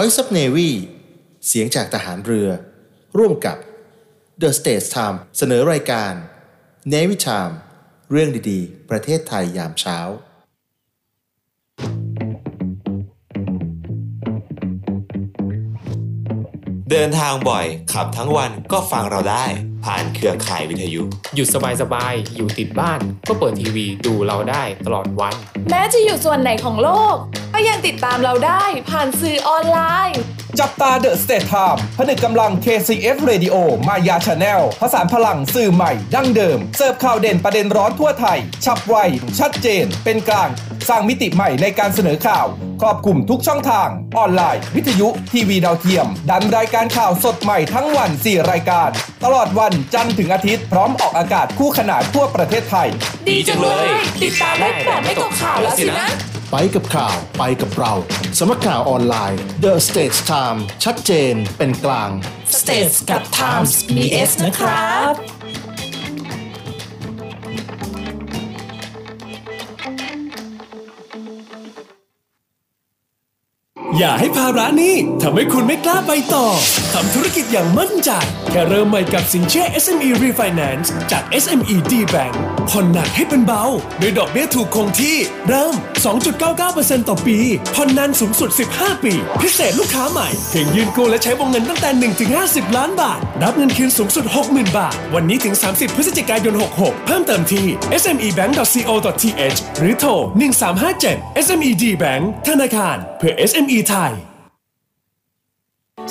Voice of Navy เสียงจากทหารเรือ ร่วมกับ The States Time เสนอรายการ Navy Time เรื่องดีๆ ประเทศไทยยามเช้า เดินทางบ่อย ขับทั้งวันก็ฟังเราได้ ผ่านเครือข่ายวิทยุ หยุดสบายๆ อยู่ติดบ้าน ก็เปิดทีวีดูเราได้ตลอดวัน แม้จะอยู่ส่วนไหนของโลก ก็ยังติดตามเราได้ผ่านสื่อออนไลน์ จับตา The States Times ผนึกกำลัง KCF Radio Maya Channel ผสานพลังสื่อใหม่ ดั้งเดิม เสิร์ฟข่าวเด่นประเด็นร้อนทั่วไทย ฉับไว ชัดเจน เป็นกลาง สร้างมิติใหม่ในการเสนอข่าว ครอบคลุมทุกช่องทาง ออนไลน์ วิทยุ ทีวีดาวเทียม ดันรายการข่าวสดใหม่ทั้งวัน 4 รายการ ตลอดวันจันทร์ถึงอาทิตย์พร้อมออกอากาศคู่ขนานทั่วประเทศไทย ดีจังเลย ติดตามได้แบบไม่ตกข่าวแล้วสินะ ไปกับข่าว ไปกับเราสำนักข่าวออนไลน์ The States Time ชัดเจนเป็นกลาง States กับ Times มี S นะครับ อย่าให้ภาระนี้ทำให้คุณไม่กล้าไปต่อทำธุรกิจอย่างมั่นใจ แค่เริ่มใหม่กับสินเชื่อ SME Refinance จาก SME D Bank ผ่อนหนักให้เป็นเบาโดยดอกเบี้ยถูกคงที่ เริ่ม 2.99%ต่อปีผ่อนนานสูงสุด 15 ปี พิเศษลูกค้าใหม่ เพียงยืนกู้และใช้วงเงินตั้งแต่ 1-50 ล้านบาท รับเงินคืนสูงสุด 60,000 บาท วันนี้ถึง 30 พฤศจิกายน 66 เพิ่มเติมที่ smebank.co.th หรือโทร 1357 SME D Bank ธนาคารเพื่อ SME ไทย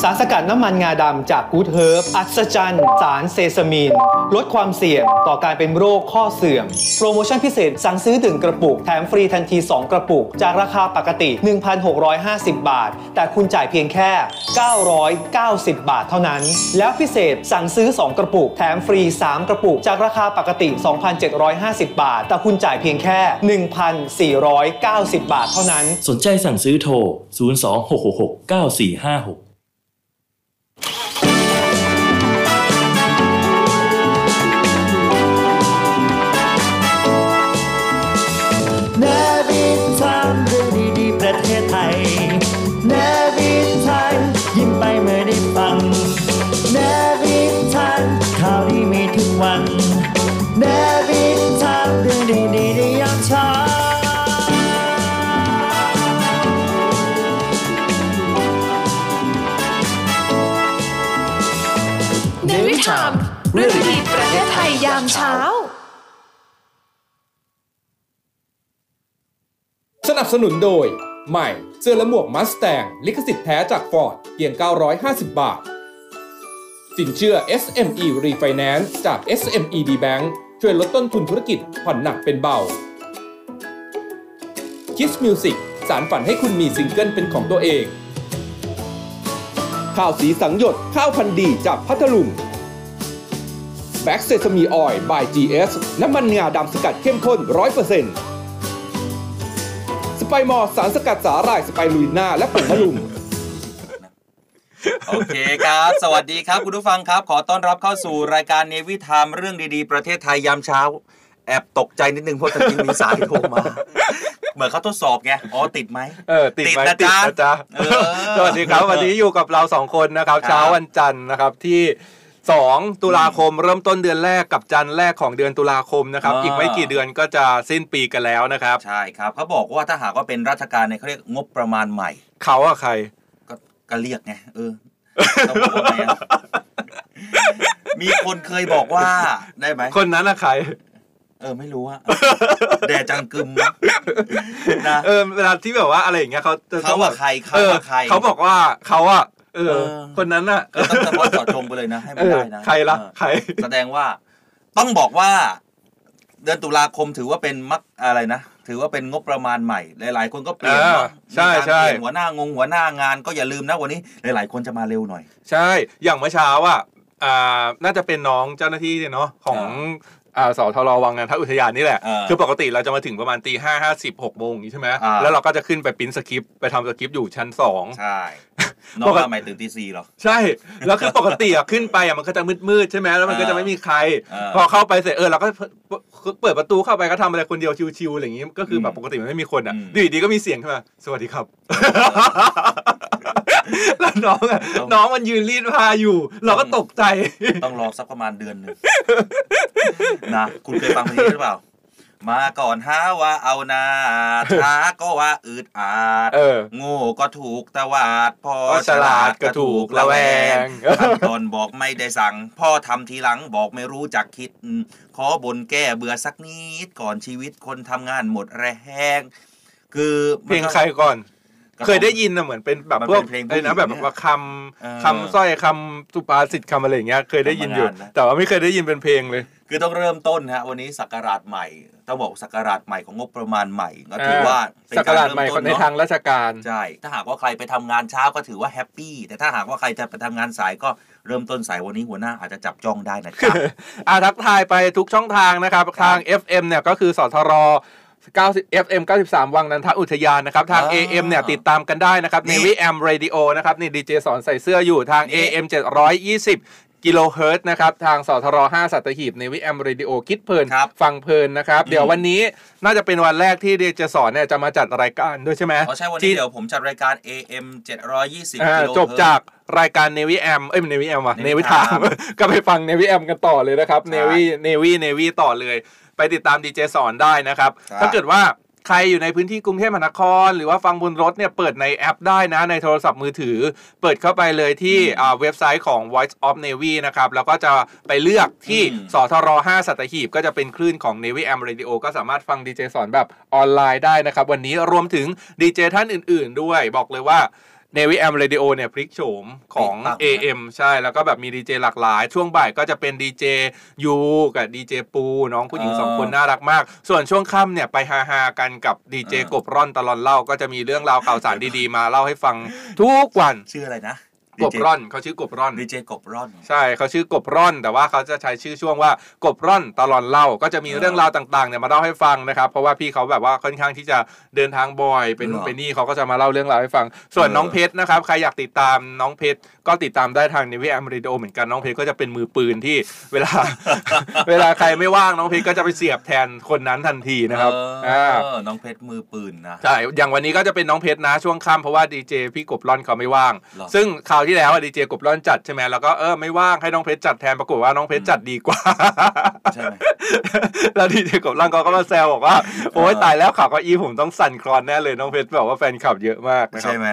สารสกัดน้ำมันงาดำจากกูดเฮิร์บอัศจรรย์ สารเซซามีน ลดความเสี่ยงต่อการเป็นโรคข้อเสื่อม โปรโมชั่นพิเศษ สั่งซื้อถึงกระปุก แถมฟรีทันที 2 กระปุก จากราคาปกติ 1,650 บาท แต่คุณจ่ายเพียงแค่ 990 บาทเท่านั้น แล้วพิเศษสั่งซื้อ 2 กระปุก แถมฟรี 3 กระปุก จากราคาปกติ 2,750 บาท แต่คุณจ่ายเพียงแค่ 1,490 บาทเท่านั้น สนใจสั่งซื้อโทร 026669456 Navy Time เรื่องดีประเทศไทยยามเช้า สนับสนุนโดย ใหม่เสื้อและหมวก Mustang ลิขสิทธิ์แท้จากฟอร์ดเพียง 950 บาท สินเชื่อ SME Refinance จาก SME D Bank ช่วยลดต้นทุนธุรกิจผ่อนหนักเป็นเบา Kiss Music สานฝันให้คุณมีซิงเกิลเป็นของตัวเอง ข้าวสีสังข์หยดข้าวพันธุ์ดีจากพัทลุงแบ็กเซซามีออยล์ by GS น้ำมันงาดำสกัดเข้มข้น 100%สไปมอร์สารสกัดสาหร่ายสไปรูลิน่าและผงมะรุม โอเคครับ สวัสดีครับคุณผู้ฟังครับ ขอต้อนรับเข้าสู่รายการ Navy Time เรื่องดีๆ ประเทศไทยยามเช้า แอบตกใจนิดนึงเพราะตะกี้มีสายโทรมา เหมือนเขาทดสอบไง อ๋อ ติดไหม เออ ติดไหมนะจ๊ะนะจ๊ะเออสวัสดีครับ วันนี้อยู่กับเราสองคนนะครับครับ เช้าวันจันทร์นะครับที่ 2 ตุลาคมเริ่มต้นเดือนแรกกับจันทร์แรกของเดือนตุลาคมนะครับอ่าอีกไม่กี่เดือนก็จะสิ้นปีกันแล้วนะครับ ใช่ครับเขาบอกว่าถ้าหากว่าเป็นราชการเนี่ยเขาเรียกงบประมาณใหม่ เขาอะใคร ก็ก็เรียกไงเออต้องบอกว่าไงอะมีคนเคยบอกว่าได้ไหมคนนั้นอะใคร เออไม่รู้อะแดจังกึมนะนะเออเวลาที่แบบว่าอะไรอย่างเงี้ยเขาจะเขาว่าใครเขาออว่าใครเขาบอกว่าเขาอะเออเออคนนั้นอะก็ต้องเฉพาะเจาะจงไปเลยนะ ให้มันได้นะเออใครล่ะเออใครแสดงว่า ต้องบอกว่า เดือนตุลาคมถือว่าเป็นมักอะไรนะถือว่าเป็นงบประมาณใหม่ หลาย ๆ คนก็เปลี่ยนเนอะอ่าใช่มีการใช่เปลี่ยนหัวหน้างงหัวหน้างานก็อย่าลืมนะวันนี้ หลาย ๆ คนจะมาเร็วหน่อย ใช่ อย่างเมื่อเช้าอะอ่าน่าจะเป็นน้องเจ้าหน้าที่เนี่ยเนาะของอ่า สทรวังนันทอุทยานนี่แหละเออคือปกติเราจะมาถึงประมาณตีห้าห้าสิบหกโมงอย่างนี้ใช่ไหมอ่าแล้วเราก็จะขึ้นไปปริ้นสคริปต์ไปทำสคริปต์อยู่ชั้นสองใช่น้องทำไมตื่นตีสี่หรอ ใช่ แล้วคือปกติอะขึ้นไปอะมันก็จะมืดๆใช่ไหมแล้วมันก็จะไม่มีใครเออพอเข้าไปเสร็จเออเราก็เปิดประตูเข้าไปก็ทำอะไรคนเดียวชิวๆอะไรอย่างงี้ก็คือแบบอืมปกติมันไม่มีคนอะอืมอยู่ดีๆก็มีเสียงขึ้นมาสวัสดีครับ แล้วน้องอะน้องมันยืนรีดผ้าอยู่ เราก็ตกใจ ต้องรอสักประมาณเดือนหนึ่งนะคุณเคยฟังเพลงนี้หรือเปล่า มาก่อนหาว่าเอานาช้าก็ว่าอืดอาดเออโง่ก็ถูกตวาดพอพอฉลาดก็ถูกระแวงขั้นตอนบอกไม่ได้สั่ง พ่อทำทีหลังบอกไม่รู้จักคิด ขอบนแก้เบื่อสักนิดก่อนชีวิตคนทำงานหมดแรงคือเพลงใครก่อนก็ เคยได้ยินนะเหมือนเป็นแบบมันพวกเป็นเพลงผู้ไอ้นะหญิงแบบว่าคเออำคำสร้อยคำสุภาษิตคำอะไรอย่างเงี้ยเคยได้ยินอยู่ธรรมดานะแต่ว่าไม่เคยได้ยินเป็นเพลงเลย คือต้องเริ่มต้นฮะวันนี้สักราชใหม่ต้องบอกสักราชใหม่ของงบประมาณใหม่ก็ถือว่าเป็นสักราชใหม่เริ่ต้ในเอะทางราชการใช่ถ้าหากว่าใครไปทำงานเช้าก็ถือว่าแฮปปี้แต่ถ้าหากว่าใครจะไปทำงานสายก็เริ่มต้นสายวันนี้หัวหน้าอาจจะจับจ้องได้นะจ๊ะอาทักทายไปทุกช่องทางนะครับทาง FM เนี่ยก็คือสทร 90 FM 93 วังนันทอุทยานนะครับ ทางอ่า AM เนี่ย ติดตามกันได้นะครับนี่ Navy AM Radio นะครับ นี่ดีเจสอนใส่เสื้ออยู่ทางนี่ AM 720กิโลเฮิรตซ์นะครับ ทางสทร5สัตหีบ Navy AM Radio คิดเพลินครับฟังเพลินนะครับอืมเดี๋ยววันนี้น่าจะเป็นวันแรกที่ดีเจสอนเนี่ยจะมาจัดรายการด้วยใช่ไหมอ๋อใช่วันที่นี้เดี๋ยวผมจัดรายการ AM 720อ่ากิโลจบจากรายการ Navy AM เอ้ย Navy AM ว่ะ Navy Navy Time Time ก็ไปฟัง Navy AM กันต่อเลยนะครับใช่ Navy Navy Navy ต่อเลย ไปติดตามดีเจสอนได้นะครับครับ ถ้าเกิดว่าใครอยู่ในพื้นที่กรุงเทพมหานคร หรือว่าฟังบนรถเนี่ยเปิดในแอปได้นะในโทรศัพท์มือถือ เปิดเข้าไปเลยที่อ่าเว็บไซต์ของ Voice of Navy นะครับแล้วก็จะไปเลือกที่อืมสทร5สัตหีบ ก็จะเป็นคลื่นของ Navy AM Radio ก็สามารถฟังดีเจสอนแบบออนไลน์ได้นะครับ วันนี้รวมถึงดีเจท่านอื่น ๆ ด้วยบอกเลยว่า Navy AM Radio เนี่ยพลิกโฉมของพลิกปั๊บ AM ใช่แล้วก็แบบมีดีเจหลากหลาย ช่วงบ่ายก็จะเป็นดีเจยูกับดีเจปูน้องผู้หญิงเออสองคนน่ารักมาก ส่วนช่วงค่ำเนี่ยไปฮาฮาๆกันกับดีเจเออกบร่อนตลอนเล่าก็จะมีเรื่องราวข่าวสารดีๆ มาเล่าให้ฟังทุกวัน ชื่ออะไรนะ กบร่อนเขาชื่อกบร่อนดีเจกบร่อน ใช่เขาชื่อกบร่อน แต่ว่าเขาจะใช้ชื่อช่วงว่ากบร่อนตลอนเล่าก็จะมีเออเรื่องราวต่างๆเนี่ยมาเล่าให้ฟังนะครับเพราะว่าพี่เขาแบบว่าค่อนข้างที่จะเดินทางบ่อยเป็นนู่นเหรอเป็นนี่เขาก็จะมาเล่าเรื่องราวให้ฟัง ส่วนเออน้องเพชรนะครับใครอยากติดตามน้องเพชรก็ติดตามได้ทางนิวิแอมริโดเหมือนกันน้องเพชรก็จะเป็นมือปืนที่เวลา เวลาใครไม่ว่างน้องเพชรก็จะไปเสียบแทนคนนั้นทันทีนะครับเออ่าอน้องเพชรมือปืนนะใช่อย่างวันนี้ก็จะเป็นน้องเพชรนะช่วงค่ำเพราะว่าดีเจพี่กบร่อนเขาไม่ว่างหรอซึ่งคราวที่แล้วดีเจกบร่อนจัดใช่ไหมแล้วก็เออไม่ว่างให้น้องเพชรจัดแทนปรากฏว่าน้องเพชรจัดดีกว่าใช่ไหมแล้วดีเจกบร่อนเขาก็มาแซวบอกว่าโอ๊ยตายแล้วข่าวเก็อีผมต้องสั่นคลอนแน่เลยน้องเพชรบอกว่าแฟนคลับเยอะมากนะครับใช่ไหม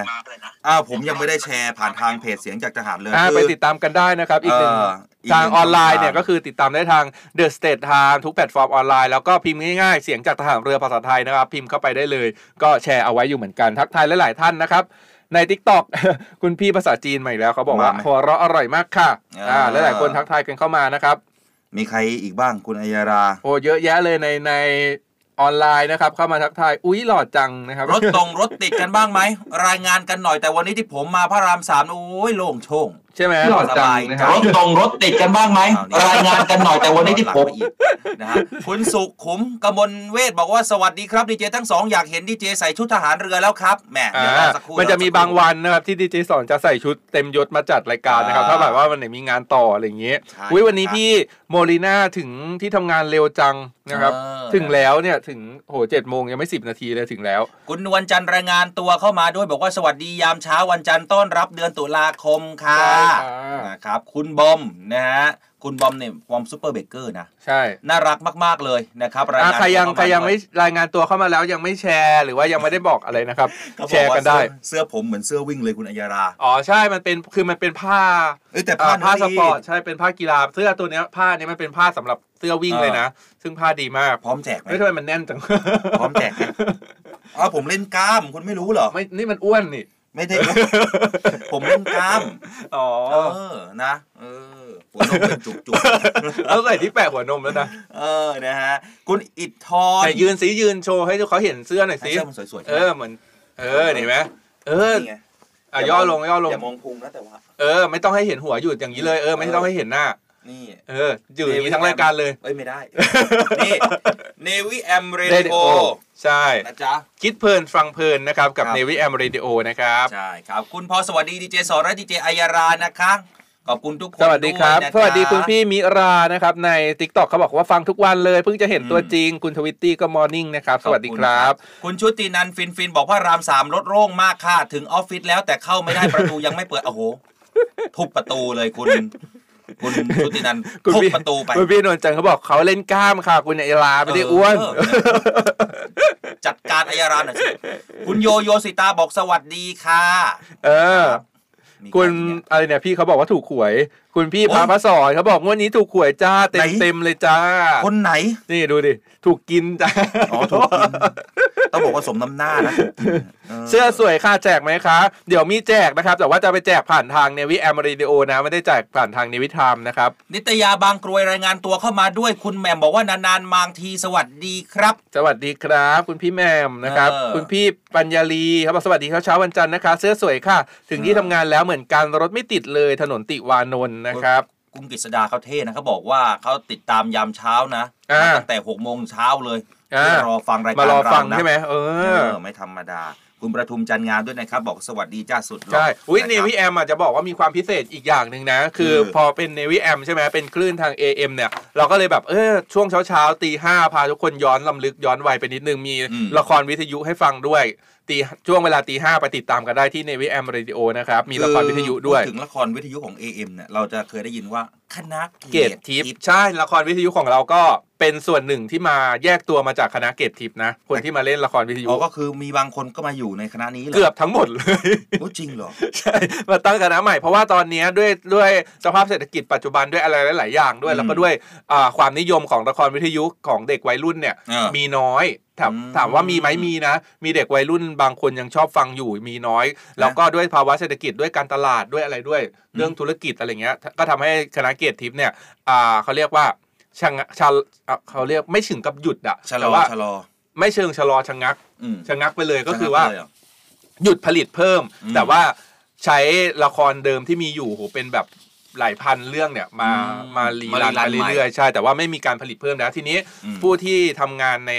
อ้าวผมยังไม่ได้แชร์ผ่านทางเพจเสียงจากทหารเลยอ่าคือไปติดตามกันได้นะครับอีกหนึ่งเอ่ออีกทางหนึ่งออนไลน์ช่องทางเนี่ยก็คือติดตามได้ทาง The States Times ทุกแพลตฟอร์มออนไลน์แล้วก็พิมพ์ง่ายๆ เสียงจากทหารเรือภาษาไทยนะครับ พิมพ์เข้าไปได้เลย ก็แชร์เอาไว้อยู่เหมือนกันทักทายหลายๆท่านนะครับ ใน TikTok คุณพี่ภาษาจีนมาอีกแล้วเขาบอกว่ามาไหมหัวเราะอร่อยมากค่ะอ่าอ่าหลายๆคนทักทายกันเข้ามานะครับมีใครอีกบ้างคุณอัยยารา โอ้เยอะแยะเลยในในออนไลน์นะครับ เข้ามาทักทาย อุ้ยหล่อจังนะครับรถตรงรถติดกันบ้างไหม รายงานกันหน่อยแต่วันนี้ที่ผมมาพระรามสามโอ้ยโล่งโช่ง ใช่ไหมหล่อจังนะครับรถตรงรถติดกันบ้างไหมรายงานกันหน่อยแต่วันนี้ที่ผมนะฮะคุณสุขุมกมลเวทบอกว่าสวัสดีครับดีเจทั้งสองอยากเห็นดีเจใส่ชุดทหารเรือแล้วครับแหมเดี๋ยวรอสักครู่ มันจะมีรอสักครู่บางวันนะครับที่ดีเจสอนจะใส่ชุดเต็มยศมาจัดรายการนะครับอ่าถ้าแบบว่าวันไหนมีงานต่ออะไรอย่างเงี้ยใช่อุ้ยวันนี้ครับพี่โมลีนาถึงที่ทำงานเร็วจังนะครับ เออ ถึงแล้วเนี่ยถึงโหเจ็ดโมงยังไม่สิบนาทีเลยถึงแล้ว คุณนวลจันทร์รายงานตัวเข้ามาด้วยบอกว่าสวัสดียามเช้าวันจันทร์ต้อนรับเดือนตุลาคมค่ะใช่ค่ะนะครับคุณบอมนะฮะคุณบอมเนี่ยฟอร์มซูเปอร์เบเกอร์นะ ใช่ น่ารักมาก ๆ เลยนะครับรายอะงานใครยังตัวใครยังเข้าาไม่ด้วยรายงานตัวเข้ามาแล้วยังไม่แชร์ หรือว่ายังไม่ได้บอกอะไรนะครับเขาบอกแชร์กันได้ว่าเสื้อเสื้อผมเหมือนเสื้อวิ่งเลยคุณอัยยารา อ๋อ ใช่มันเป็นคือมันเป็นผ้าเอ้ยแต่ผ้าอ่ผ้าเนื้สอดีปอร์ตใช่เป็นผ้ากีฬาเสื้อตัวเนี้ยผ้าเนี้ยมันเป็นผ้าสำหรับเสื้อวิ่งเออเลยนะ ซึ่งผ้าดีมากพร้อมแจกไหมไม่ทำไมมันแน่นจังพร้อมแจกไหมอ๋อผมเล่นกล้ามคุณไม่รู้เหรอไม่นี่มันอ้วนนี่ ไม่ได้ ผมเล่นกล้ามอ๋อเออนะเออหัวนมเป็นจุกจุกแล้วใส่ที่แปะหัวนมแล้วนะๆเออนะฮะคุณอิดทอนแต่ยืนสียืนโชว์ให้เขาเห็นเสื้อหน่อยสิเสื้อมันสวยๆเออเหมือนเออเห็นไหมเออนี่ไงอะย่อลงย่อลงอย่ามองพุงนะแต่ว่าเออ ไม่ต้องให้เห็นหัวอยู่อย่างนี้เลยเออไม่ต้องให้เห็นหน้านี่เอออยู่อย่างนี้ทั้งรายการเลยเอ้ยไม่ได้ นี่ Navy M Radio Radio ใช่ นะจ๊ะ คิดเพลินฟังเพลินนะครับ กับครับ Navy M Radio นะครับ ใช่ครับ คุณพอสวัสดีดีเจสอนและดีเจอัยารานะคะ ขอบคุณทุกคนสวัสดีครับวยนะสวัสดีจ๊ะคุณพี่มิรานะครับ ใน TikTok เขาบอกว่าฟังทุกวันเลย เพิ่งจะเห็นตัวจริง คุณทวิตตี้ก็ morning นะครับ สวัสดีครับคุณชุตินันฟินฟินบอกว่ารามสามรถโล่งมากค่ะ ถึงออฟฟิศแล้วแต่เข้าไม่ได้ ประตูยังไม่เปิด โอ้โห ทุบประตูเลยคุณ คุณชุตินันคุณทุบพี่ประตูไปคุณพี่นนท์จันทร์เขาบอกเขาเล่นกล้ามค่ะ คุณเอลาไม่ได้อ้วนเออจัดการอัยาราหน่อยสิคุณโยโยสิตาบอกสวัสดีค่ะ เออมีคุณใครอีกเนี่ยอะไรเนี่ยพี่เขาบอกว่าถูกหวย คุณพี่โอ๊ยพาพระสอนเขาบอกงวดนี้ถูกหวยจ้าเต็ไหมนเต็มเลยจ้า คนไหน นี่ดูดิ ถูกกินจ้า อ๋อถูกกิน ต้องบอกว่าสมน้ำหน้านะเสื้อสวยค่ะแจกไหมคะ เดี๋ยวมีแจกนะครับ แต่ว่าจะไปแจกผ่านทางเนวิแอมเรดิโอนะไม่ได้แจกผ่านทางเนวิทามนะครับ นิตยาบางกรวยรายงานตัวเข้ามาด้วยคุณแหม่มบอกว่านานๆมางทีสวัสดีครับ สวัสดีครับ คุณพี่แหมมนะครับเออคุณพี่ปัญญาลีเขาบอกสวัสดีครับเช้าวันจันทร์นะคะ เสื้อสวยค่ะ ถึงที่ทำงานแล้วเหมือนกันรถไม่ติดเลยถนนติวานนท์นะครับคุณกฤษดาเขาเท่นะเขาบอกว่าเขาติดตามยามเช้านะอ่าตั้งแต่หกโมงเช้าเลยอ่าเพื่อ รอฟังรายการมารอฟังเนะใช่ไหมเอเอออ ไม่ธรรมดา คุณประทุมจันงามด้วยนะครับ บอกสวัสดีจ้าสุดหล่ใช่อุ้ยะเนครับวิแอมอาจจะบอกว่ามีความพิเศษอีกอย่างหนึ่งนะคือคือพอเป็นเนวิแอมใช่ไหมเป็นคลื่นทาง AM เนี่ย เราก็เลยแบบเออช่วงเช้าเช้าๆตีห้าพาทุกคนย้อนลำลึกย้อนวัยไปนิดนึง มีอืมละครวิทยุให้ฟังด้วยตีช่วงเวลาตีห้าไปติดตามกันได้ที่เนวิแอมเรดิโอนะครับ มีละครวิทยุด้วยพูถึงละครวิทยุของ AM เนี่ยเราจะเคยได้ยินว่าคณะเกตทิพย์ใช่ละครวิทยุของเราก็ เป็นส่วนหนึ่งที่มาแยกตัวมาจากคณะเกตทิพย์นะ คนที่มาเล่นละครวิทยุอ๋อก็คือมีบางคนก็มาอยู่ในคณะนี้หรเกือบทั้งหมดเลยโอ้จริงเหรอใช่มาตั้งคณะใหม่เพราะว่าตอนเนี้ยด้วยด้วยสภาพเศรษฐกิจปัจจุบันด้วยอะไรหลาย ๆ อย่างด้วยอืมแล้วก็ด้วยอ่าความนิยมของละครวิทยุของเด็กวัยรุ่นเนี่ยอ่ามีมีน้อยถามอืมถามว่ามีไหมมีนะ มีเด็กวัยรุ่นบางคนยังชอบฟังอยู่มีน้อย แล้วก็ด้วยภาวะเศรษฐกิจด้วยการตลาดด้วยอะไรด้วย เรื่องธุรกิจอะไรเงี้ย ก็ทำให้คณะเกียรติทิพย์เนี่ยอ่าเขาเรียกว่า ชะงะชะอะเขาเรียกไม่ถึงกับหยุดอะชะลแต่อว่าชะลอไม่เชิงชะลอชะงักอืมชะงักไปเลยก็คือว่า ชะงักไปเลยเหรอหยุดผลิตเพิ่ม อืมแต่ว่าใช้ละครเดิมที่มีอยู่โหเป็นแบบหลายพันเรื่องเนี่ยมาอืมมารีมารันรีรันไปเรื่อยใหม่ๆใช่แต่ว่าไม่มีการผลิตเพิ่มแล้วทีนี้อืม ผู้ที่ทำงานใน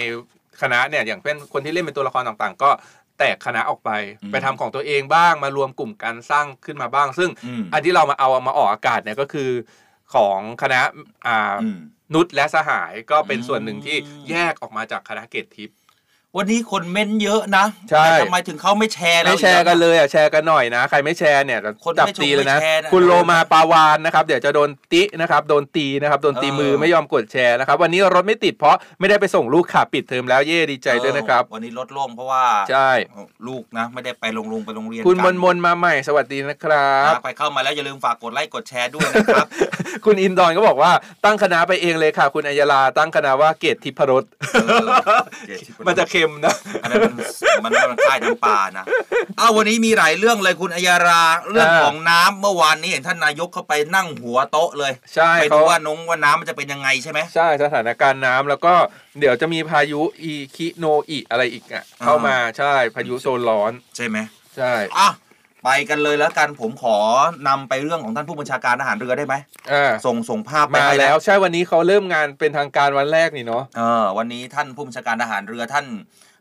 คณะเนี่ยอย่างเป็นคนที่เล่นเป็นตัวละครต่างๆ ก็แตกคณะออกไปอืมไปทำของตัวเองบ้างมารวมกลุ่มกันสร้างขึ้นมาบ้าง ซึ่งอืมอันที่เรามาเอามาออกอากาศเนี่ยก็คือของคณะอ่า อืม นุชและสหายก็เป็นส่วนหนึ่งที่อืมแยกออกมาจากคณะเกตทิพย์ วันนี้คนเม้นเยอะนะใช่แต่ทำไมถึงเขาไม่แชร์เราไม่แชร์กันเลยอะแชร์กันหน่อยนะ ใครไม่แชร์เนี่ยคนไม่จับชมตีเลยนะไม่แชร์นะ คุณโลมาปาวานนะครับ เดี๋ยวจะโดนตินะครับ โดนตีนะครับ โดนตีเออมือไม่ยอมกดแชร์นะครับ วันนี้รถไม่ติดเพราะไม่ได้ไปส่งลูกขาปิดเทอมแล้วเย่ดีใจด้วยนะครับเออวันนี้ลดลงเพราะว่าใช่ลูกนะ ไม่ได้ไปโรงเรียนไปโรงเรียนคุณกัมนมนมาใหม่สวัสดีนะครับนะไปเข้ามาแล้วอย่าลืมฝากกดไลค์กดแชร์ด้วยนะครับ คุณอินดอนก็บอกว่าตั้งคณะไปเองเลยค่ะ คุณอัยยาลาตั้งคณะว่าเกตทิพรสเออเกรดทิพรสมันจะเค็มนะอันนั้นมันมันมันค่ายน้ำปลานะอ้าววันนี้มีหลายเรื่องเลยคุณอัยยาราเรื่องอ่าของน้ำเมื่อวานนี้เห็นท่านนายกเข้าไปนั่งหัวโต๊ะเลย ใช่ไปเขาดูว่าน้องว่าน้ำมันจะเป็นยังไงใช่ไหมใช่สถานการณ์น้ำแล้วก็เดี๋ยวจะมีพายุอีคิโนอิอะไรอีกอะเข้ามาใช่พายุโซนร้อนใช่ไหมใช่อะ ไปกันเลยแล้วกันผมขอนำไปเรื่องของท่านผู้บัญชาการทหารเรือได้ไหมอ่าส่งส่งภาพไปมาให้แล้ว ใช่วันนี้เขาเริ่มงานเป็นทางการวันแรกนี่เนาะ เออวันนี้ท่านผู้บัญชาการทหารเรือท่าน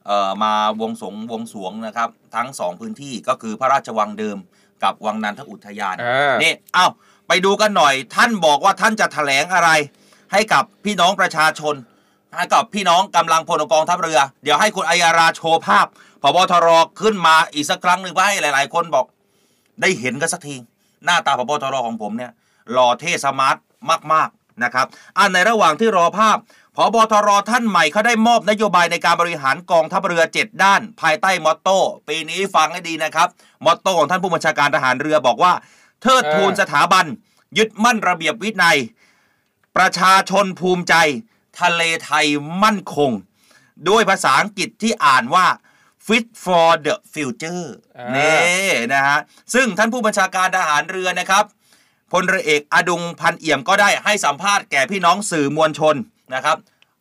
เอ่อมาวงสงวงสรวงนะครับ ทั้งสองพื้นที่ก็คือพระราชวังเดิมกับวังนันทอุทยานอ่านี่เอ้าไปดูกันหน่อย ท่านบอกว่าท่านจะแถลงอะไร ให้กับพี่น้องประชาชนให้กับพี่น้องกำลังพลกองทัพเรือ เดี๋ยวให้คุณอัยาราโชว์ภาพผบ.ทร.ขึ้นมาอีกสักครั้งหนึ่งเพื่อให้หลาย ๆ คนบอก ได้เห็นกันสักทีหน้าตาผบ.ทร.ของผมเนี่ยหล่อเท่ smart มากๆนะครับอ่าในระหว่างที่รอภาพผบ.ทร.ท่านใหม่เขาได้มอบนโยบายในการบริหารกองทัพเรือ 7 ด้าน ภายใต้ motto ปีนี้ฟังให้ดีนะครับ motto ของท่านผู้บัญชาการทหารเรือบอกว่า เทิดทูนสถาบัน ยึดมั่นระเบียบวินัย ประชาชนภูมิใจ ทะเลไทยมั่นคง ด้วยภาษาอังกฤษที่อ่านว่า fit for the future อ่านี่นะฮะ ซึ่งท่านผู้บัญชาการทหารเรือนะครับพลเรือเอกอดุงพันเอี่ยมก็ได้ให้สัมภาษณ์แก่พี่น้องสื่อมวลชนนะครับ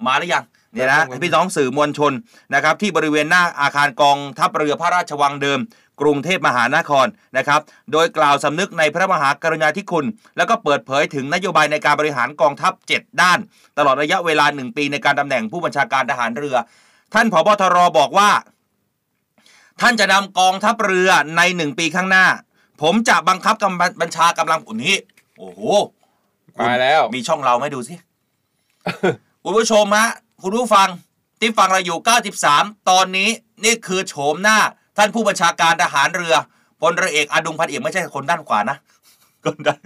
มาหรือยังเนี่ยนะให้พี่น้องสื่อมวลชนนะครับที่บริเวณหน้าอาคารกองทัพเรือพระราชวังเดิม กรุงเทพมหานครนะครับ โดยกล่าวสำนึกในพระมหากรุณาธิคุณ แล้วก็เปิดเผยถึงนโยบายในการบริหารกองทัพ 7 ด้าน ตลอดระยะเวลา 1 ปีในการตำแหน่งผู้บัญชาการทหารเรือ ท่านผบทรบอกว่า ท่านจะนำกองทัพเรือใน1ปีข้างหน้า ผมจะบังคับกำบัญบัญชากำลังอุ่นนี้ โอ้โหมาแล้วมีช่องเราไหมดูสิคุณผู้ชมฮะคุณผู้ฟังที่ฟังเราอยู่ 93 ตอนนี้นี่คือโฉมหน้าท่านผู้บัญชาการทหารเรือพลเรือเอกอดุงพันเอี่ยมไม่ใช่คนด้านขวานะคนด้าน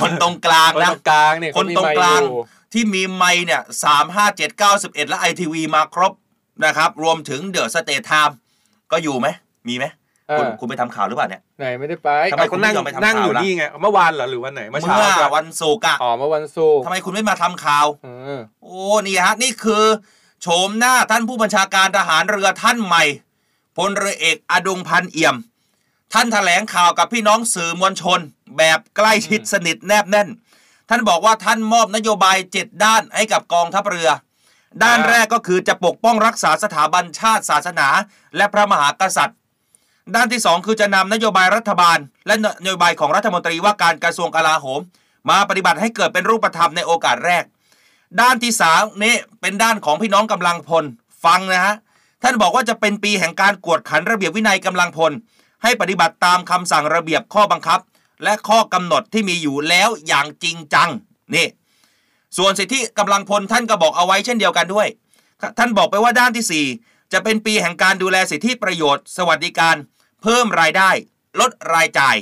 คนตรงกลางคนนะตรงกลางเนี่ยคนตรงเขมีไมกลางอยู่ที่มีไมค์เนี่ยสามห้าเจ็ดเก้าสิบเอ็ดและไอทีวีมาครบนะครับ รวมถึงเดอะสเตทไทม์ ก็อยู่ไหมมีไหมคุณเออคุณไปทำข่าวหรือเปล่าเนี่ยไหนไม่ได้ไปทำไมเอาคุณนั่งไม่ยอมไปทำนั่งอยู่ข่าวล่ะนี่ไงเมื่อวานเหรอหรือวันไหนเมื่อเมื่เช้าอครับวันศุกร์อะอ๋อเมื่อวันศุกร์ทำไมคุณไม่มาทำข่าวเออโอ้นี่ฮะนี่คือโฉมหน้าท่านผู้บัญชาการทหารเรือท่านใหม่พลเรือเอกอดุงพันเอี่ยม ท่านแถลงข่าวกับพี่น้องสื่อมวลชน แบบใกล้ชิดสนิทแนบแน่น ท่านบอกว่าท่านมอบนโยบาย7ด้านให้กับกองทัพเรือ ด้านแรกก็คือจะปกป้องรักษาสถาบันชาติศาสนา และพระมหากษัตริย์ ด้านที่ 2 คือจะนำนโยบายรัฐบาล และนโยบายของรัฐมนตรีว่าการกระทรวงกลาโหม มาปฏิบัติให้เกิดเป็นรูปธรรมในโอกาสแรก ด้านที่สามนี่เป็นด้านของพี่น้องกำลังพลฟังนะฮะท่านบอกว่าจะเป็นปีแห่งการกวดขันระเบียบวินัยกำลังพล ให้ปฏิบัติตามคำสั่งระเบียบข้อบังคับ และข้อกำหนดที่มีอยู่แล้วอย่างจริงจังนี่ ส่วนสิทธิกำลังพลท่านก็บอกเอาไว้เช่นเดียวกันด้วย ท่านบอกไปว่าด้านที่ 4 จะเป็นปีแห่งการดูแลสิทธิประโยชน์ สวัสดิการ เพิ่มรายได้ ลดรายจ่าย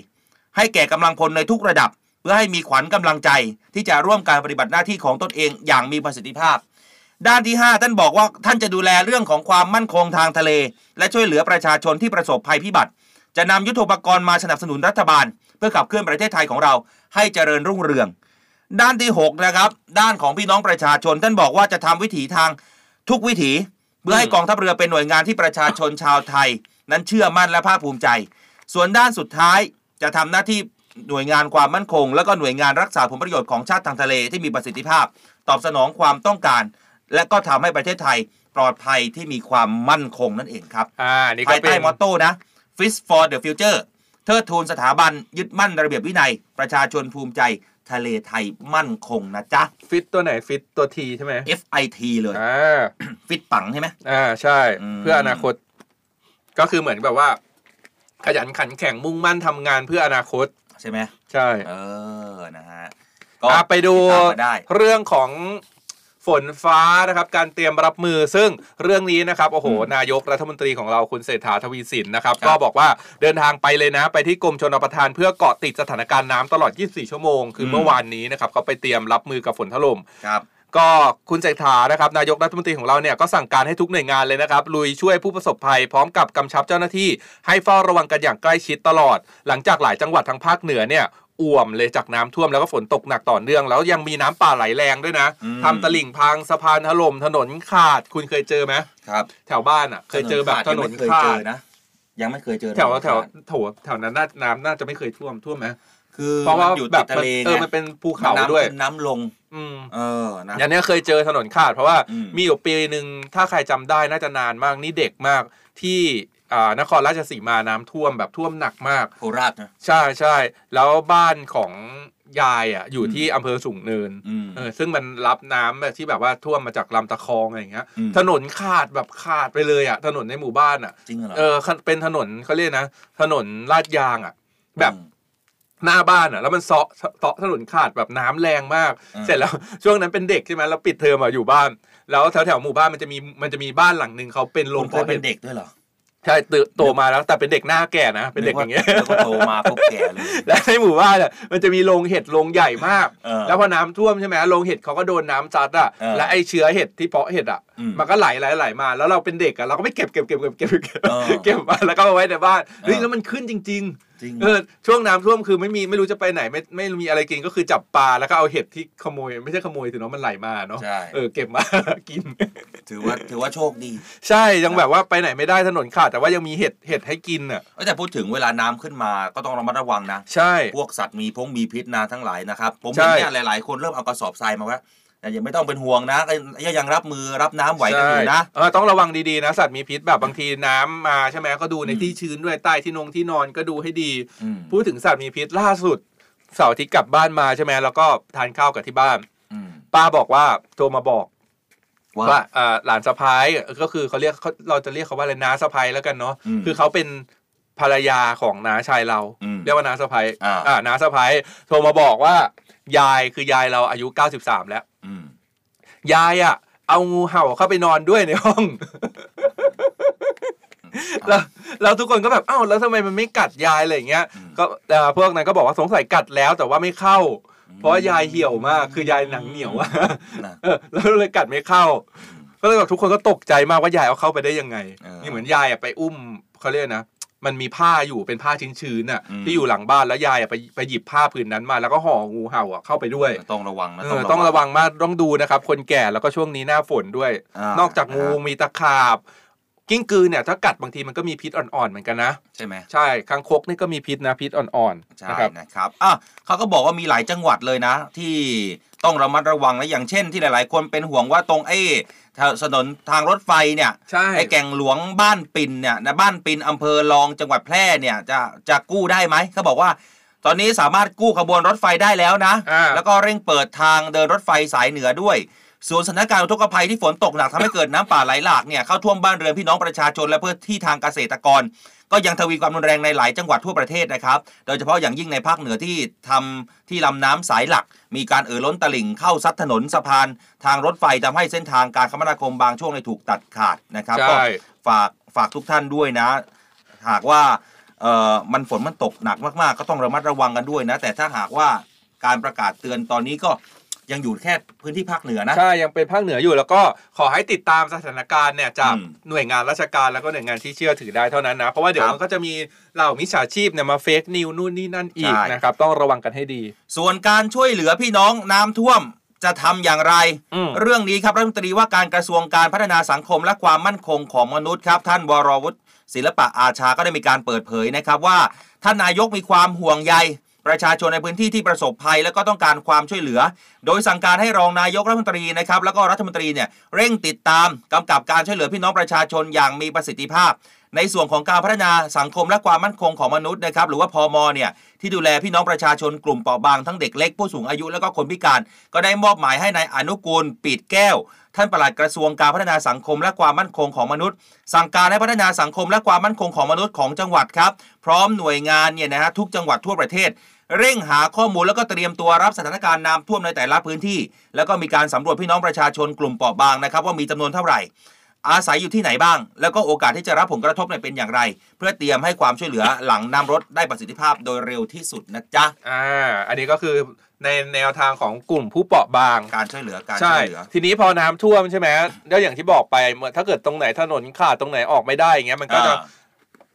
ให้แก่กำลังพลในทุกระดับ เพื่อให้มีขวัญกำลังใจ ที่จะร่วมการปฏิบัติหน้าที่ของตนเองอย่างมีประสิทธิภาพ ด้านที่ 5 ท่านบอกว่าท่านจะดูแลเรื่องของความมั่นคงทางทะเล และช่วยเหลือประชาชนที่ประสบภัยพิบัติจะนำยุทโธปกรณ์มาสนับสนุนรัฐบาล เพื่อขับเคลื่อนประเทศไทยของเราให้เจริญรุ่งเรือง ด้านที่ 6 นะครับ ด้านของพี่น้องประชาชน ท่านบอกว่าจะทำวิถีทางทุกวิถี เพื่อให้กองทัพเรือเป็นหน่วยงานที่ประชาชนชาวไทย นั้นเชื่อมั่นและภาคภูมิใจ ส่วนด้านสุดท้ายจะทำหน้าที่หน่วยงานความมั่นคง แล้วก็หน่วยงานรักษาผลประโยชน์ของชาติทางทะเลที่มีประสิทธิภาพ ตอบสนองความต้องการ และก็ทำให้ประเทศไทยปลอดภัยที่มีความมั่นคงนั่นเองครับอ่านี่ก็ภายเป็ใต้นมอตโต้นะ Fish for the Future เทิดทูนสถาบันยึดมั่นระเบียบวินัย ประชาชนภูมิใจ ทะเลไทยมั่นคงนะจ๊ะ ฟิตตัวไหนฟิตตัวทีใช่ไหม FIT เลยอ่าฟิตปังใช่ไหมอ่าใช่อืมเพื่ออนาคต ก็คือเหมือนแบบว่า ขยันขันแข็งมุ่งมั่นทำงานเพื่ออนาคต ใช่ไหมใช่ เออนะฮะอะไปดูติตามมาได้ เรื่องของ ฝนฟ้านะครับการเตรียมรับมือซึ่งเรื่องนี้นะครับโอ้โห นายกรัฐมนตรีของเราคุณเศรษฐาทวีสินนะครับครับก็บอกว่าเดินทางไปเลยนะ ไปที่กรมชนประทานเพื่อเกาะติดสถานการณ์น้ำตลอด 24 ชั่วโมง คือเมื่อวานนี้นะครับเขาไปเตรียมรับมือกับฝนถล่มครับก็คุณเศรษฐานะครับนายกรัฐมนตรีของเราเนี่ยก็สั่งการให้ทุกหน่วยงานเลยนะครับ ลุยช่วยผู้ประสบภัยพร้อมกับกำชับเจ้าหน้าที่ ให้เฝ้าระวังกันอย่างใกล้ชิดตลอด หลังจากหลายจังหวัดทางภาคเหนือเนี่ย อ่วมเลยจากน้ำท่วมแล้วก็ฝนตกหนักต่อเนื่อง แล้วยังมีน้ำป่าไหลแรงด้วยนะอืมทำตลิ่งพังสะพานถล่มถนนขาดคุณเคยเจอไหมครับ แถวบ้านอะ เคยเจอแบบถนนยังไม่เคยขาเจดอนะยังไม่เคยเจอแถวถนนแถวขาดโถแถวนั้นน่าน้ำน่าจะไม่เคยท่วมท่วมไหมคือเพราะว่ามันอยู่แบติบดทะเลเออไงมันเป็นภูเขาน้ำด้วยขึ้นน้ำลง อืมเออนะอย่างเนี้ยเคยเจอถนนขาด เพราะว่าอืมมีอยู่ปีหนึ่งถ้าใครจำได้น่าจะนานมากนี่เด็กมากที่อ่า นครราชสีมาน้ำท่วมแบบท่วมหนักมากโคราชนะใช่ใช่แล้วบ้านของยายอะอยู่ที่อำเภอสูงเนินอืมเออซึ่งมันรับน้ำแบบที่แบบว่าท่วมมาจากลำตะคองอะไรอย่างเงี้ยอืมถนนขาดแบบขาดไปเลยอะ ถนนในหมู่บ้านอะจริงเหรอเออเป็นถนนเขาเรียกนะ ถนนลาดยางอะ แบบหน้าบ้านอะ แล้วมันเซาะเซาะถนนขาดแบบน้ำแรงมากอืมเสร็จแล้วช่วงนั้นเป็นเด็กใช่ไหมแล้วปิดเทอมอะอยู่บ้าน แล้วแถวแถวๆหมู่บ้านมันจะมีมันจะมีบ้านหลังหนึ่งเขาเป็นโรคุงณเคยเพาะเป็เห็นดเด็กด้วยเหรอ ใช่โตโตมาแล้วแต่เป็นเด็กหน้าแก่นะเป็นเด็กอย่างเงี้ยนึกว่าโตมาปุ๊บแก่เลยและในหมู่บ้านอะมันจะมีโรงเห็ดโรงใหญ่มากเออแล้วพอน้ำท่วมใช่ไหมโรงเห็ดเขาก็โดนน้ำซัดอะเออและไอเชื้อเห็ดที่เพาะเห็ดอะอื มมันก็ไหลไหลไหลมา แล้วเราเป็นเด็กอะเราก็ไม่เก็บเก็บเก็บเก็บเก็บเก็บเออเก็บมาแล้วก็เอาไว้ในบ้านเฮ้ยเออแล้วมันขึ้นจริงจริงๆเออช่วงน้ำท่วมคือไม่มีไม่รู้จะไปไหนไม่ไม่มีอะไรกินก็คือจับปลาแล้วก็เอาเห็ดที่ขโมย ไม่ใช่ขโมยถือเนาะมันไหลมาเนาะใช่เออเก็บมากิน ถือว่าถือว่าโชคดี ใช่ยังแบบว่าไปไหนไม่ได้ถนนขาดแต่ว่ายังมีเห็ดเห็ดให้กินอะเอ้ยแต่พูดถึงเวลาน้ำขึ้นมาก็ต้องระมัดระวังนะใช่พวกสัตว์มีพงมีพิษนาทั้งหลายนะครับผมใช่เห็นเนี่ยหลาย ๆ คนเริ่มเอากระสอบทรายมาว่า แต่ยังไม่ต้องเป็นห่วงนะก็ยังรับมือรับน้ำไหวกันอยู่นะใช่เออต้องระวังดีๆนะสัตว์มีพิษแบบบางทีน้ำมาใช่ไหมก็ดูในที่ชื้นด้วยใต้ที่นงที่นอนก็ดูให้ดีอืมพูดถึงสัตว์มีพิษล่าสุดเสาร์อาทิตย์กลับบ้านมาใช่ไหมแล้วก็ทานข้าวกับที่บ้านอืมป้าบอกว่าโทรมาบอกว่าว่าอ่าหลานสะพ้ายก็คือเขาเรียกเขาเราจะเรียกเขาว่าอะไรน้าสะพ้ายแล้วกันเนาะอืมคือเขาเป็นภรรยาของน้าชายเราอืมเรียกว่าน้าสะพ้ายอ่าอ่าน้าสะพ้ายโทรมาบอกว่ายายคือยายเราอายุ 93 แล้วอืม ยายอะเอางูเห่าเข้าไปนอนด้วยในห้อง แล้วแล้วทุกคนก็แบบอ้าวแล้วทำไมมันไม่กัดยายอะไรอย่างเงี้ยอืมก็เอ่อพวกนั้นก็บอกว่าสงสัยกัดแล้วแต่ว่าไม่เข้า เพราะว่ายายเหี่ยวมาก คือยายหนังเหนียวอะนะ เออแล้วเลยกัดไม่เข้า ก็เลยแบบทุกคนก็ตกใจมากว่ายายเอาเข้าไปได้ยังไง เออ นี่เหมือนยายอะไปอุ้มเขาเรียกนะ มันมีผ้าอยู่เป็นผ้าชื้นๆน่ะอืมที่อยู่หลังบ้านแล้วยายอะไปไปหยิบผ้าผืนนั้นมา แล้วก็ห่องูเห่าอะเข้าไปด้วยต้องระวังนะเออต้องระวังมากต้องดูนะครับ คนแก่แล้วก็ช่วงนี้หน้าฝนด้วยานอกจากงูมีตะขาบกิ้งกือเนี่ยถ้ากัดบางทีมันก็มีพิษอ่อนๆเหมือนกันนะใช่ไหมใช่คางคกนี่ก็มีพิษนะพิษอ่อนๆใช่นะครับนะครับอะเขาก็บอกว่ามีหลายจังหวัดเลยนะ ที่ต้องระมัดระวังนะอย่างเช่นที่หลาย ๆ คนเป็นห่วงว่าตรงไอ้ ถนนทางรถไฟเนี่ยใช่ไอ้แก่งหลวงบ้านปินเนี่ยนะบ้านปินอำเภอรองจังหวัดแพร่เนี่ยจะจะกู้ได้ไหมเขาบอกว่า ตอนนี้สามารถกู้ขบวนรถไฟได้แล้วนะอ่าแล้วก็เร่งเปิดทางเดินรถไฟสายเหนือด้วยส่วนสถานการณ์อุทกภัยที่ฝนตกหนักทำให้เกิดน้ำป่าไหลหลากเนี่ยเข้าท่วมบ้านเรือนพี่น้องประชาชนและพื้นที่ทางเกษตรกร ก็ยังทวีความรุนแรงในหลายจังหวัดทั่วประเทศนะครับ โดยเฉพาะอย่างยิ่งในภาคเหนือที่ทำที่ลำน้ำสายหลัก มีการเอ่อล้นตลิ่งเข้าซัดถนนสะพาน ทางรถไฟทำให้เส้นทางการคมนาคมบางช่วงในยถูกตัดขาดนะครับใช่ก็ฝากฝากทุกท่านด้วยนะ หากว่าเอ่อมันฝนมันตกหนักมากๆ ก็ต้องระมัดระวังกันด้วยนะ แต่ถ้าหากว่าการประกาศเตือนตอนนี้ก็ ยังอยู่แค่พื้นที่ภาคเหนือนะ ใช่ ยังเป็นภาคเหนืออยู่แล้วก็ขอให้ติดตามสถานการณ์เนี่ยจากอืมหน่วยงานราชการแล้วก็หน่วยงานที่เชื่อถือได้เท่านั้นนะ เพราะว่าเดี๋ยวครับมันก็จะมีเหล่ามิจฉาชีพเนี่ยมาเฟกนิวนู่นนี่นั่นอีกใช่นะครับต้องระวังกันให้ดี ส่วนการช่วยเหลือพี่น้องน้ำท่วมจะทำอย่างไรอืมเรื่องนี้ครับรัฐมนตรีว่าการกระทรวงการพัฒนาสังคมและความมั่นคงของมนุษย์ครับ ท่านวรวุฒิศิลปะอาชาก็ได้มีการเปิดเผยนะครับว่าท่านนายกมีความห่วงใย ประชาชนในพื้นที่ที่ประสบภัย และก็ต้องการความช่วยเหลือ โดยสั่งการให้รองนายกรัฐมนตรีนะครับแล้วก็รัฐมนตรีเนี่ยเร่งติดตามกำกับการช่วยเหลือพี่น้องประชาชนอย่างมีประสิทธิภาพ ในส่วนของการพัฒนาสังคมและความมั่นคงของมนุษย์นะครับหรือว่าพอมเนี่ยที่ดูแลพี่น้องประชาชนกลุ่มเปราะบางทั้งเด็กเล็กผู้สูงอายุและก็คนพิการ ก็ได้มอบหมายให้นายอนุกูลปีดแก้วท่านปลัดกระทรวงการพัฒนาสังคมและความมั่นคงของมนุษย์ สั่งการให้พัฒนาสังคมและความมั่นคงของมนุษย์ของจังหวัดครับ พร้อมหน่วยงานเนี่ยนะฮะทุกจังหวัดทั่วประเทศ เร่งหาข้อมูลแล้วก็เตรียมตัวรับสถานการณ์น้ำท่วมในแต่ละพื้นที่ แล้วก็มีการสำรวจพี่น้องประชาชนกลุ่มเปราะบางนะครับว่ามีจำนวนเท่าไหร่ อาศัยอยู่ที่ไหนบ้าง แล้วก็โอกาสที่จะรับผลกระทบเนี่ยเป็นอย่างไร เพื่อเตรียมให้ความช่วยเหลือหลังน้ำรถได้ประสิทธิภาพโดยเร็วที่สุดนะจ๊ะอ่าอันนี้ก็คือในแนวทางของกลุ่มผู้เปราะบาง การช่วยเหลือการใช่ช่วยเหลือ ทีนี้พอน้ำท่วมใช่ไหมแล้วอย่างที่บอกไปเมื่อถ้าเกิดตรงไหนถนนขาดตรงไหนออกไม่ได้อย่างเงี้ยมันก็จะอ่า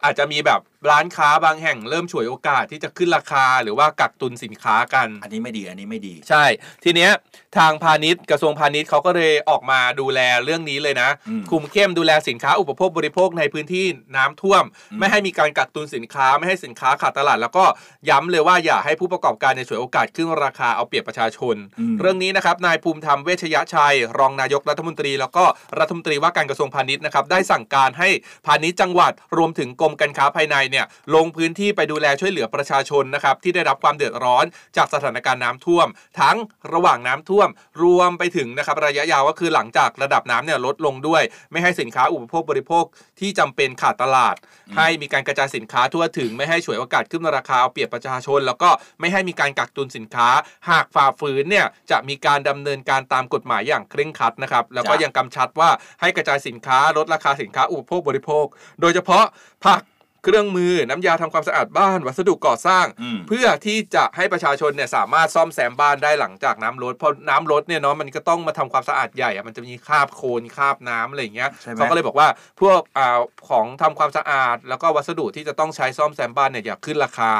อาจจะมีแบบ ร้านค้าบางแห่งเริ่มฉวยโอกาสที่จะขึ้นราคา หรือว่ากักตุนสินค้ากัน อันนี้ไม่ดีอันนี้ไม่ดี ใช่ ทีเนี้ยทางพาณิชย์กระทรวงพาณิชย์เขาก็เลยออกมาดูแลเรื่องนี้เลยนะ อืม คุมเข้มดูแลสินค้าอุปโภคบริโภคในพื้นที่น้ำท่วมอืมไม่ให้มีการกักตุนสินค้าไม่ให้สินค้าขาดตลาด แล้วก็ย้ำเลยว่าอย่าให้ผู้ประกอบการในยฉวยโอกาสขึ้นราคาเอาเปรียบประชาชน อืม เรื่องนี้นะครับนายภูมิธรรมเวชยชัย รองนายกรัฐมนตรี แล้วก็รัฐมนตรีว่าการกระทรวงพาณิชย์นะครับได้สั่งการให้พาณิชย์จังหวัดรวมถึงกรมการค้าภายในเนี่ยลงพื้นที่ไปดูแลช่วยเหลือประชาชนนะครับที่ได้รับความเดือดร้อนจากสถานการณ์น้ำท่วม ทั้งระหว่างน้ำท่วม รวมไปถึงนะครับระยะยาวก็คือหลังจากระดับน้ำเนี่ยลดลงด้วย ไม่ให้สินค้าอุปโภคบริโภคที่จำเป็นขาดตลาด ให้มีการกระจายสินค้าทั่วถึง ไม่ให้ฉวยโอกาสขึ้นราคาเอาเปรียบประชาชน แล้วก็ไม่ให้มีการกักตุนสินค้า หากฝ่าฝืนเนี่ยจะมีการดำเนินการตามกฎหมายอย่างเคร่งครัดนะครับแล้วก็จ้ะยังกำชัดว่าให้กระจายสินค้าลดราคาสินค้าอุปโภคบริโภค โดยเฉพาะผัก เครื่องมือน้ำยาทำความสะอาดบ้านวัสดุก่อสร้างอืมเพื่อที่จะให้ประชาชนเนี่ยสามารถซ่อมแซมบ้านได้หลังจากน้ำลดเพราะน้ำลดเนี่ยเนาะมันก็ต้องมาทำความสะอาดใหญ่อะมันจะมีคราบโคลนคราบน้ำอะไรอย่างเงี้ยใช่ไหมเขาก็เลยบอกว่าพวกอ่าของทำความสะอาด แล้วก็วัสดุที่จะต้องใช้ซ่อมแซมบ้านเนี่ยอย่าขึ้นราคา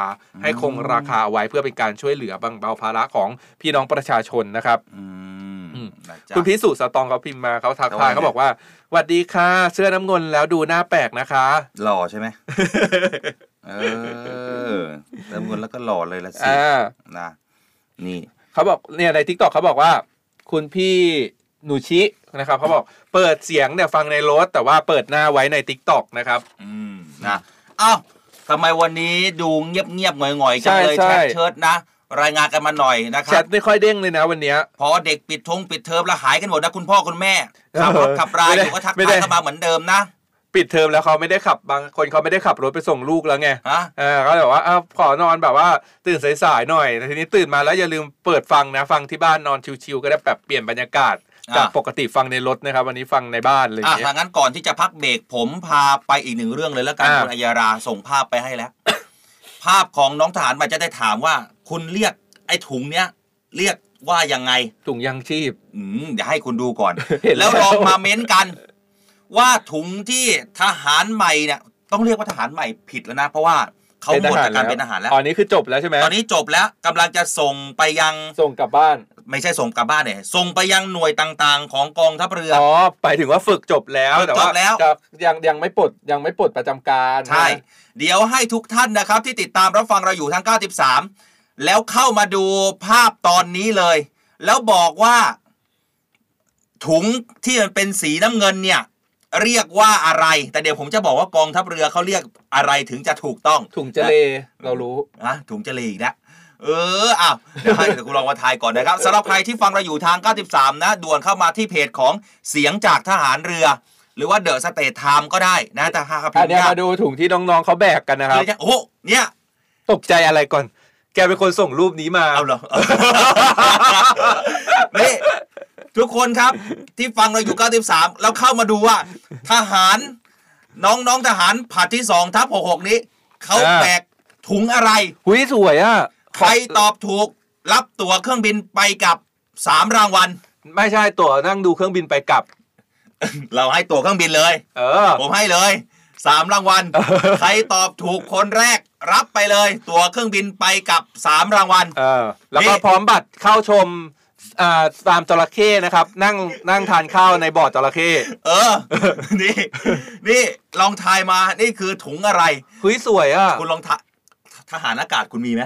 ให้คงราคาเอาไว้เพื่อเป็นการช่วยเหลือแบงเบาภาระของพี่น้องประชาชนนะครับอืมอืมนะจ๊ะ คุณพิสุทธิ์สตองเขาพิมพ์มาเขาทักทายเขาว่าไงเขาบอกว่าหวัดดีค่ะ เสื้อน้ำเงินแล้วดูหน้าแปลกนะคะ หล่อใช่ไหมเออเติมเงินแล้วก็หล่อเลยละสิอ่านะนี่เขาบอกเนี่ยในทิกตอกเขาบอกว่า คุณพี่หนูชินะครับเขาบอกเปิดเสียงเนี่ยฟังในรถแต่ว่าเปิดหน้าไว้ใน t ิ k t o k นะครับ อืมนะอ้าวทำไมวันนี้ดูเงียบๆหงอยๆจังเลยใช่แชใช่ทเชิดนะ รายงานกันมาหน่อยนะคแชรับ ทไม่ค่อยเด้งเลยนะวันเนี้ย พอเด็กปิดทงปิดเทอมแล้วหายกันหมดนะคุณพ่อคุณแม่ขับรถขับรายไม่ได้อยู่ก็ทักไม่ได้ทายเข้ามาเหมือนเดิมนะปิดเทอมแล้วเขาไม่ได้ขับบางคนเขาไม่ได้ขับรถไปส่งลูกแล้วไงฮะเออเขาเลยบอกว่าอ้าวขอนอนแบบว่าตื่นสายๆหน่อยแล้วทีนี้ตื่นมาแล้วอย่าลืมเปิดฟังนะฟังที่บ้านนอนชิวๆก็ได้แบบเปลี่ยนบรรยากาศ จากปกติฟังในรถนะครับ วันนี้ฟังในบ้านอะไรอย่างอะเงี้ยถ้างั้นก่อนที่จะพักเบรกผมพาไปอีกหนึ่งเรื่องเลยแล้วกันอ่าคุณอัยยาราส่งภาพไปให้แล้ว ภาพของน้องทหารมาจะได้ถามว่า คุณเรียกไอ้ถุงเนี้ยเรียกว่ายังไง ถุงยังชีพ อืมเดี๋ยวให้คุณดูก่อนเห็นแล้วแล้วลองมาเม้นกัน ว่าถุงที่ทหารใหม่เนี่ยต้องเรียกว่าทหารใหม่ผิดแล้วนะ เพราะว่าเขาหมดจากการเป็นทหารแล้วอ๋อนี่คือจบแล้วใช่ไหมตอนนี้จบแล้วกำลังจะส่งไปยังส่งกลับบ้าน ไม่ใช่ส่งกลับบ้านเนี่ยส่งไปยังหน่วยต่างๆ ของกองทัพเรืออ๋อไปถึงว่าฝึกจบแล้วฝึกแต่จว่าบแล้วจะยังยังไม่ปลดยังไม่ปลดประจำการใช่ เดี๋ยวให้ทุกท่านนะครับ ที่ติดตามรับฟังเราอยู่ทั้ง 93 แล้วเข้ามาดูภาพตอนนี้เลย แล้วบอกว่า ถุงที่มันเป็นสีน้ำเงินเนี่ย เรียกว่าอะไร แต่เดี๋ยวผมจะบอกว่ากองทัพเรือเขาเรียกอะไรถึงจะถูกต้อง ถุงเจเลเรารู้นะถุงเจเลอีกนะเอออ้าวเดี๋ยวให้เดี๋ยวคุณลองมาทายก่อนนะครับสำหรับใครที่ฟังเราอยู่ทาง 93 นะ ด่วนเข้ามาที่เพจของเสียงจากทหารเรือ หรือว่าเดอะสเตทไทม์ก็ได้นะแต่หากพิอันมพ์เนี้ยยากมาดูถุงที่น้องๆเขาแบกกันนะครับเลยจะโอ้โหเนี่ย ตกใจอะไรก่อน แกเป็นคนส่งรูปนี้มาเอาเหรอนี่ทุกคนครับที่ฟังเราอยู่ 93 แล้วเข้ามาดูว่า ทหารน้องน้องทหารผัดที่2ทับ66นี้ เขาอ่าแบกถุงอะไร หุยสวยอะ ใครตอบถูกรับตั๋วเครื่องบินไปกับ3รางวัล ไม่ใช่ตั๋วนั่งดูเครื่องบินไปกลับ เราให้ตั๋วเครื่องบินเลย เออ ผมให้เลย สามรางวัล ใครตอบถูกคนแรกรับไปเลย ตั๋วเครื่องบินไปกับสามรางวัลเออแล้วก็นี่พร้อมบัตรเข้าชมอ่าตามจระเข้นะครับ นั่งนั่งทานข้าวในบ่อจระเข้เออ นี่ นี่ลองทายมานี่คือถุงอะไรหุยสวยอะคุณลองทายทหารอากาศคุณมีไหม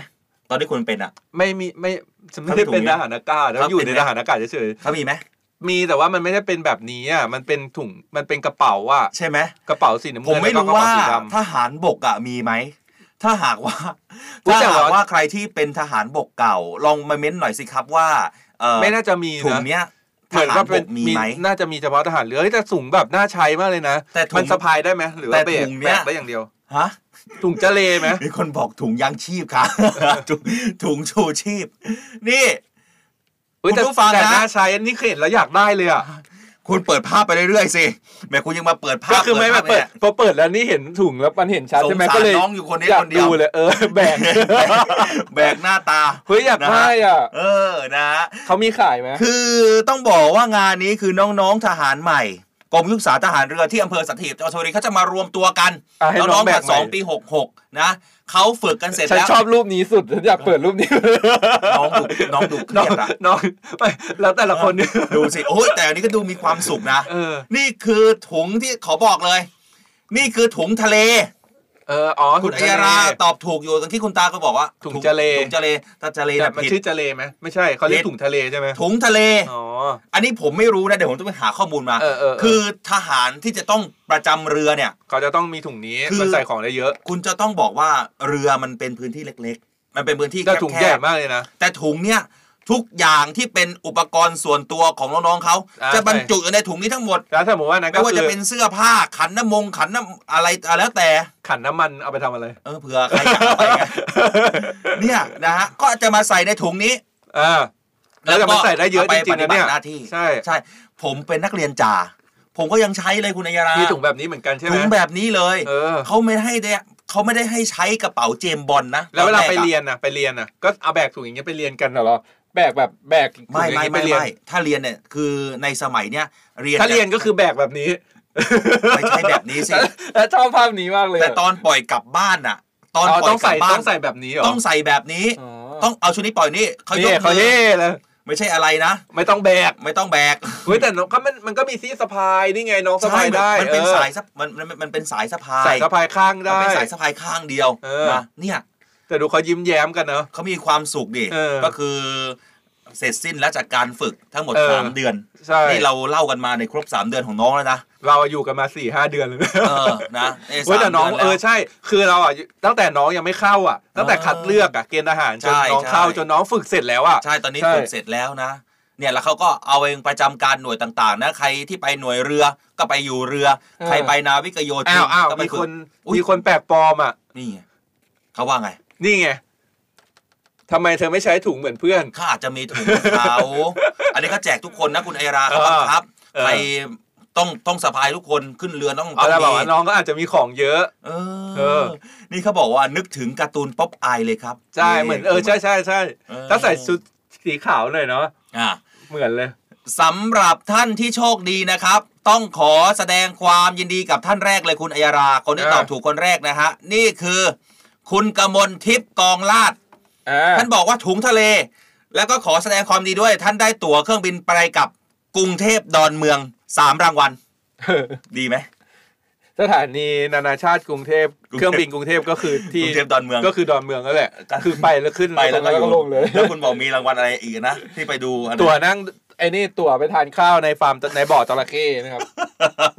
ตอนที่คุณเป็นอะ ไม่มีไม่ฉันไม่ได้เป็นทหารอากาศครัแล้บวอยู่เป็นในไหมทหารอากาศเฉยเขามีไหมๆ มีแต่ว่ามันไม่ได้เป็นแบบนี้อะมันเป็นถุงมันเป็นกระเป๋าอะใช่ไหมกระเป๋าสีน้ำผมเงินไม่แล้วรู้ก็กระว่าเป๋าสีดำทหารบกอะมีไหมถ้าหากว่าอุ๊ยถ้าแต่หากว่าว่าใครที่เป็นทหารบกเก่า ลองมาเม้นหน่อยสิครับว่าเอ่อไม่น่าจะมีถุงนะเนี้ยเหมือนว่าเป็นทหารบกมีมีไหมน่าจะมีเฉพาะทหารเรือเฮ้ยแต่สูงแบบน่าใช้มากเลยนะแต่ถุงมันสะพายได้ไหมหรือว่าแต่เบรถุกงแบเนี้ยกได้อย่างเดียวฮะถุงเจเลไหมมีคนบอกถุงยางชีพครับถุงถุงชูชีพ นี่เฮ้ยแต่ คุณผู้ฟังแต่นะ น่าใช้อันนี้เห็นแล้วอยากได้เลยอะคุณเปิดภาพไปเรื่อยๆสิแหม่คุณยังมาเปิดภาพก็คือไม่มาเปิดนี่ยพอเปิดแล้วนี่เห็นถุงแล้วมันเห็นชัดสงใช่ไหมสารก็เลยน้องอยู่คนนี้อยากคนเดียวดูเลยเออแบก แบกหน้าตาเฮ้ยอยากได้อะเออนะเขามีขายไหม คือต้องบอกว่างานนี้คือน้องๆทหารใหม่กรมยุทธศาสตร์ทหารเรือที่อำเภอสัตหีบจังหวัดชลบุรีเขาจะมารวมตัวกันอะให้น้น้อองงๆแบผักดใหม่สองปีหกหกนะ เขาฝึกกันเสร็จฉันแล้วชอบรูปนี้สุดฉันอยากเปิดรูปนี้ น้องดูน้องดูเคน้รีองยดอะน้องไม่แล้วแต่ละคนเนี่ยดูสิโอ้ยแต่อันนี้ก็ดูมีความสุขนะเออนี่คือถุงที่ขอบอกเลย นี่คือถุงทะเล เอออ๋อคุณถุอังยทะเลราตอบถูกอยู่ตรงที่คุณตาก็บอกว่าถุงทะเลถุงทะเลถ้าทะเลแต่นะมันผิดชื่อเจเลไหมไม่ใช่เขาเรียกผิดถุงทะเลใช่ไหมถุงทะเลอ๋ออันนี้ผมไม่รู้นะเดี๋ยวผมต้องไปหาข้อมูลมาเออเออเออคือทหารที่จะต้องประจำเรือเนี่ย เขาจะต้องมีถุงนี้คือมันใส่ของได้เยอะ คุณจะต้องบอกว่าเรือมันเป็นพื้นที่เล็ก ๆ มันเป็นพื้นที่แต่ถุงแคใหญ่บมากเลยนะๆแต่ถุงเนี่ย ทุกอย่างที่เป็นอุปกรณ์ส่วนตัวของน้องๆเขาอ่าจะบรรจุอยู่ในถุงนี้ทั้งหมดแล้วสมมติว่านั้นไม่ก็ว่าคืจะอเป็นเสื้อผ้าขันน้ำมงขันน้ำอะไรอะไรแล้วแต่ขันน้ำมันเอาไปทำอะไร เออเผื่อใครอยากเอาไปไงเนี่ยนะฮะก็จะมาใส่ในถุงนี้อ่าแล้วแต่มันใส่ได้เยอะจริงๆนะเนี่ยอาไปปฏิบัติหน้าที่ใช่ใช่ ผมเป็นนักเรียนจ่าผมก็ยังใช้เลยคุณอัยยารามีถุงแบบนี้เหมือนกันใช่ไหมถุงแบบนี้เลยเออเขาไม่ให้ได้เขาไม่ได้ให้ใช้กระเป๋าเจมส์บอลนะ แล้วเวลาตอนไปแกอะเรียนนะไปเรียนนะก็เอาแบกถุงอย่างเงี้ยไปเรียนกันเหรอ แบกแบบแบกถุงไม่อย่างไม่งี้ไม่ปเรียนไม่ถ้าเรียนเนี่ยคือในสมัยเนี้ยเรียนถ้าเรียนก็คือแบกแบบนี้ไม่ใช่แบบนี้สิแล้วชอบภาพนี้มากเลย แต่ตอนปล่อยกลับบ้านน่ะ ตอนอ๋อปล่อต้ยองกลัใส่บบ้าต้นองใส่แบบนี้เหรอต้องใส่แบบนี้อ๋อต้องเอาชุดนี้ปล่อยนี่เขายนี่กเขามือเท่เลยไม่ใช่อะไรนะ ไม่ต้องแบกไม่ต้องแบกเฮ้ยแต่น้องก็มันมันก็มีซี่สะพายนี่ไงน้องสะพายได้มันเป็นออสายสะมันมันมันเป็นสายสะพายใส่สะพายข้างมันได้เป็นสายสะพายข้างเดียวเออนะเนี่ย แต่ดูเขายิ้มแย้มกันเนอะ เขามีความสุขดิเออก็คือเสร็จสิ้นแล้วจากการฝึกทั้งหมดเออ สามเดือนใช่นี่เราเล่ากันมาในครบสามเดือนของน้องแล้วนะเราอยู่กันมาสี่ห้าเดือนเลยเออนะเอ้ยเว้ยแต่สามน้องดืเอแล้วอใช่ คือเราอะตั้งแต่น้องยังไม่เข้าอะ ตั้งแต่คัดเลือกอะเกณฑ์ทหารจนใช่น้องเข้าใช่ จนน้องฝึกเสร็จแล้วอะ ใช่ตอนนี้ใช่ ฝึกเสร็จแล้วนะ เนี่ยแล้วเขาก็เอาเองประจำการหน่วยต่างๆ นะใครที่ไปหน่วยเรือก็ไปอยู่เรือ ใครไปนาวิกโยธิอ้าวอ้าวก็ไปมีฝึคกนอุ๊ย มีคนแปลกปลอมอะนี่ไงเขาว่าไง นี่ไงทำไมเธอไม่ใช้ถุงเหมือนเพื่อน เขาอาจจะมีถุงเขา อันนี้เขาแจกทุกคนนะคุณไอราเขาบังคับเออ ใครต้องต้องสะพายทุกคนขึ้นเรือต้องเอาต้องแล้วบอกมีว่าน้องก็อาจจะมีของเยอะ เอเออ อ นี่เขาบอกว่านึกถึงการ์ตูนป๊อปอายเลยครับใช่เหมือนเออใช่ใช่ใช่เออถ้าใส่ชุดสีขาวหน่อยเนาะอะเหมือนเลย สำหรับท่านที่โชคดีนะครับ ต้องขอแสดงความยินดีกับท่านแรกเลยคุณอัยรา คนที่อ่าตอบถูกคนแรกนะฮะ นี่คือ คุณกมลทิพย์กองลาดอ่าท่านบอกว่าถุงทะเล แล้วก็ขอแสดงความดีด้วย ท่านได้ตั๋วเครื่องบินไปกับกรุงเทพดอนเมืองสามรางวัลดีไหมสถานีนานาชาติกรุงเทพกรุงเทพเครื่องบินกรุงเทพก็คือที่กรุงเทพดอนเมืองก็คือดอนเมืองนั่นแหละคือไปแล้วขึ้นไปแล้วก็ก็ลงเลยแล้วคุณบอกมีรางวัลอะไรอีกนะที่ไปดูอันนั้นตั๋วนั่ง ไอ้นี่ตั๋วไปทานข้าวในฟาร์มในบ่อจระเข้นะครับ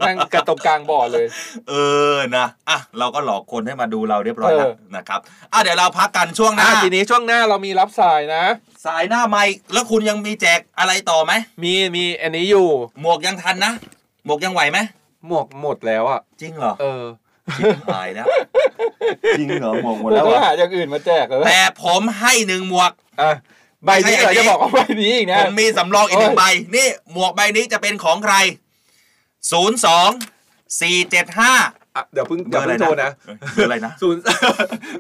นั่งกระตรงกลางบ่อเลย เออนะอะเราก็หลอกคนให้มาดูเราเรียบร้อยแล้วเออนะครับอะเดี๋ยวเราพักกันช่วงหน้าอะทีนี้ช่วงหน้าเรามีรับสายนะ สายหน้าไม่แล้วคุณยังมีแจกอะไรต่อไหมมีมีอันนี้อยู่ หมวกยังทันนะหมวกยังไหวไหมหมวกหมดแล้วอะจริงเหรอเออชิบหายแล้วจริงเหรอหมวกหมดเราแล้วต้องอะหาอย่างอื่นมาแจกแล้วแต่ผมให้หนึ่งหมวกอะ ใบนี้เหราจะบอกว่าใบนี้อีกนะผมมีสำรองอีกหนึ่งโอ้ยใบนี่หมวกใบนี้จะเป็นของใคร0 2 4 7 5อะเดี๋ยวเพิ่งเดี๋ยวเพิ่งโทรนะเบอร์อะไรนะศูนย์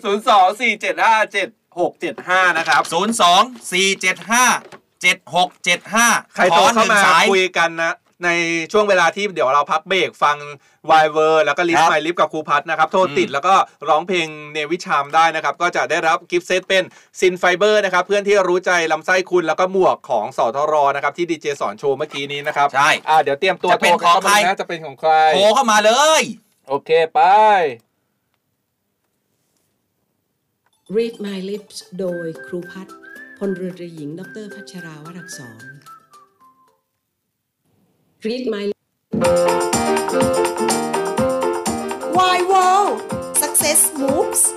ศูนย์สองสี่เจ็ดห้าเจ็ดหกเจ็ดห้านะครับ0 2 4 7 5 7 6 7 5ใครโทรเข้ามาคุยกันนะ ในช่วงเวลาที่เดี๋ยวเราพักเบรกฟังวายเวอร์แล้วก็ลิฟครับไมลิฟกับครูพัฒนะครับ โทรติดอืมแล้วก็ร้องเพลงเนวิชามได้นะครับ ก็จะได้รับกิฟต์เซตเป็นซินไฟเบอร์นะครับ เพื่อนที่รู้ใจลำไส้คุณแล้วก็หมวกของสทรนะครับ ที่ดีเจสอนโชว์เมื่อกี้นี้นะครับใช่อ่าเดี๋ยวเตรียมตัวจะเป็นโทรเข้าของใครมานะจะเป็นของใครโทรเข้ามาเลย โอเคไป Read My Lips โดยครูพัฒน์พลเรือตรีหญิง ดร.พัชราวรักษร Read My Why World Success Moves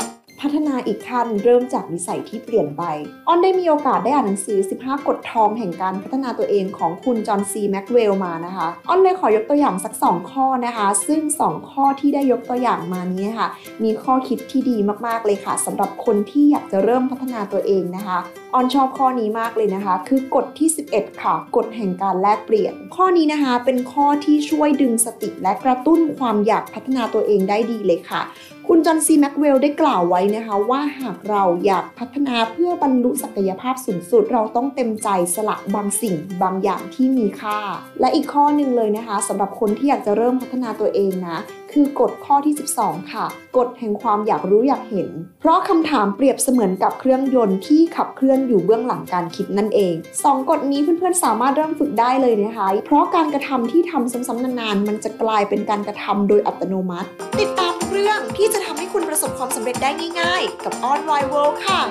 พัฒนาอีกขั้นเริ่มจากนิสัยที่เปลี่ยนไป ออนได้มีโอกาสได้อ่านหนังสือ 15 กฎทองแห่งการพัฒนาตัวเองของคุณจอห์นซีแม็กเวลมานะคะ ออนเลยขอยกตัวอย่างสัก 2 ข้อนะคะ ซึ่ง 2 ข้อที่ได้ยกตัวอย่างมานี้ค่ะ มีข้อคิดที่ดีมากๆเลยค่ะสำหรับคนที่อยากจะเริ่มพัฒนาตัวเองนะคะออนชอบข้อนี้มากเลยนะคะ คือกฎที่ 11 ค่ะ กฎแห่งการแลกเปลี่ยน ข้อนี้นะคะเป็นข้อที่ช่วยดึงสติและกระตุ้นความอยากพัฒนาตัวเองได้ดีเลยค่ะ คุณจอห์นซีแม็กเวลได้กล่าวไว้นะคะว่าหากเราอยากพัฒนาเพื่อบรรลุศักยภาพสูงสุด เราต้องเต็มใจสละบางสิ่งบางอย่างที่มีค่า และอีกข้อหนึ่งเลยนะคะสำหรับคนที่อยากจะเริ่มพัฒนาตัวเองนะ คือกฎข้อที่ 12 ค่ะกฎแห่งความอยากรู้อยากเห็น เพราะคำถามเปรียบเสมือนกับเครื่องยนต์ที่ขับเคลื่อนอยู่เบื้องหลังการคิดนั่นเองสองกฎนี้เพื่อนๆสามารถเริ่มฝึกได้เลยนะคะ เพราะการกระทำที่ทำซ้ำๆนานๆ มันจะกลายเป็นการกระทำโดยอัตโนมัติ ติดตาม รื่องที่จะทำให้คุณประสบความสำเร็จได้ง่ายๆ กับออนไลน์เวิลด์ค่ะ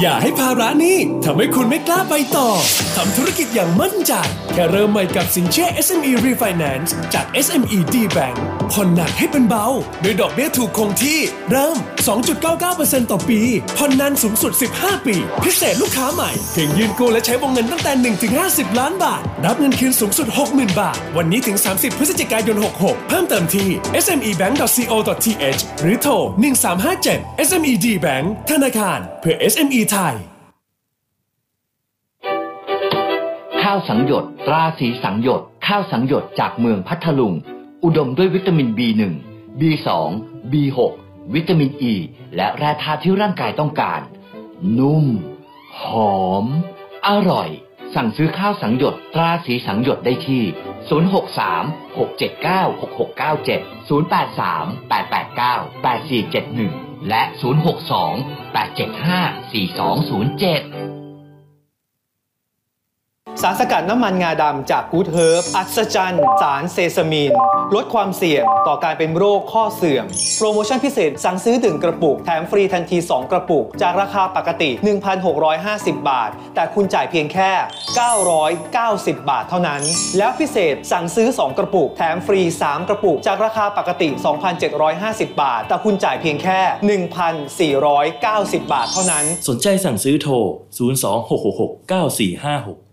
อย่าให้ภาระนี้ทำให้คุณไม่กล้าไปต่อทำธุรกิจอย่างมั่นใจ แค่เริ่มใหม่กับสินเชื่อ SME Refinance จาก SME D Bank ผ่อนหนักให้เป็นเบาโดยดอกเบี้ยถูกคงที่ เริ่ม 2.99%ต่อปี ผ่อนนานสูงสุด 15 ปี พิเศษลูกค้าใหม่ เพียงยืนกู้และใช้วงเงินตั้งแต่ 1-50 ล้านบาท รับเงินคืนสูงสุด 60,000 บาท วันนี้ถึง 30 พฤศจิกายน 66 เพิ่มเติมที่ smebank.co.th หรือโทร 1357 SME D Bank ธนาคารเพื่อ SME ไทย ข้าวสังหยดตราสีสังหยด ข้าวสังหยดจากเมืองพัทลุง อุดมด้วยวิตามิน B1 B2 B6 วิตามินอ e, ีและแร่ธาตุที่ร่างกายต้องการ นุ่ม หอม อร่อย สั่งซื้อข้าวสังหยดตราสีสังหยดได้ที่ 063 679 6697 083 889 8471 และ 062 875 4207 สารสกัดน้ำมันงาดำจากกูดเฮิร์บอัศจรรย์สารเซซามีน ลดความเสี่ยงต่อการเป็นโรคข้อเสื่อม โปรโมชั่นพิเศษสั่งซื้อถึงกระปุก แถมฟรีทันที 2 กระปุก จากราคาปกติ 1,650 บาท แต่คุณจ่ายเพียงแค่ 990 บาทเท่านั้น แล้วพิเศษสั่งซื้อ 2 กระปุก แถมฟรี 3 กระปุก จากราคาปกติ 2,750 บาท แต่คุณจ่ายเพียงแค่ 1,490 บาทเท่านั้น สนใจสั่งซื้อโทร 026669456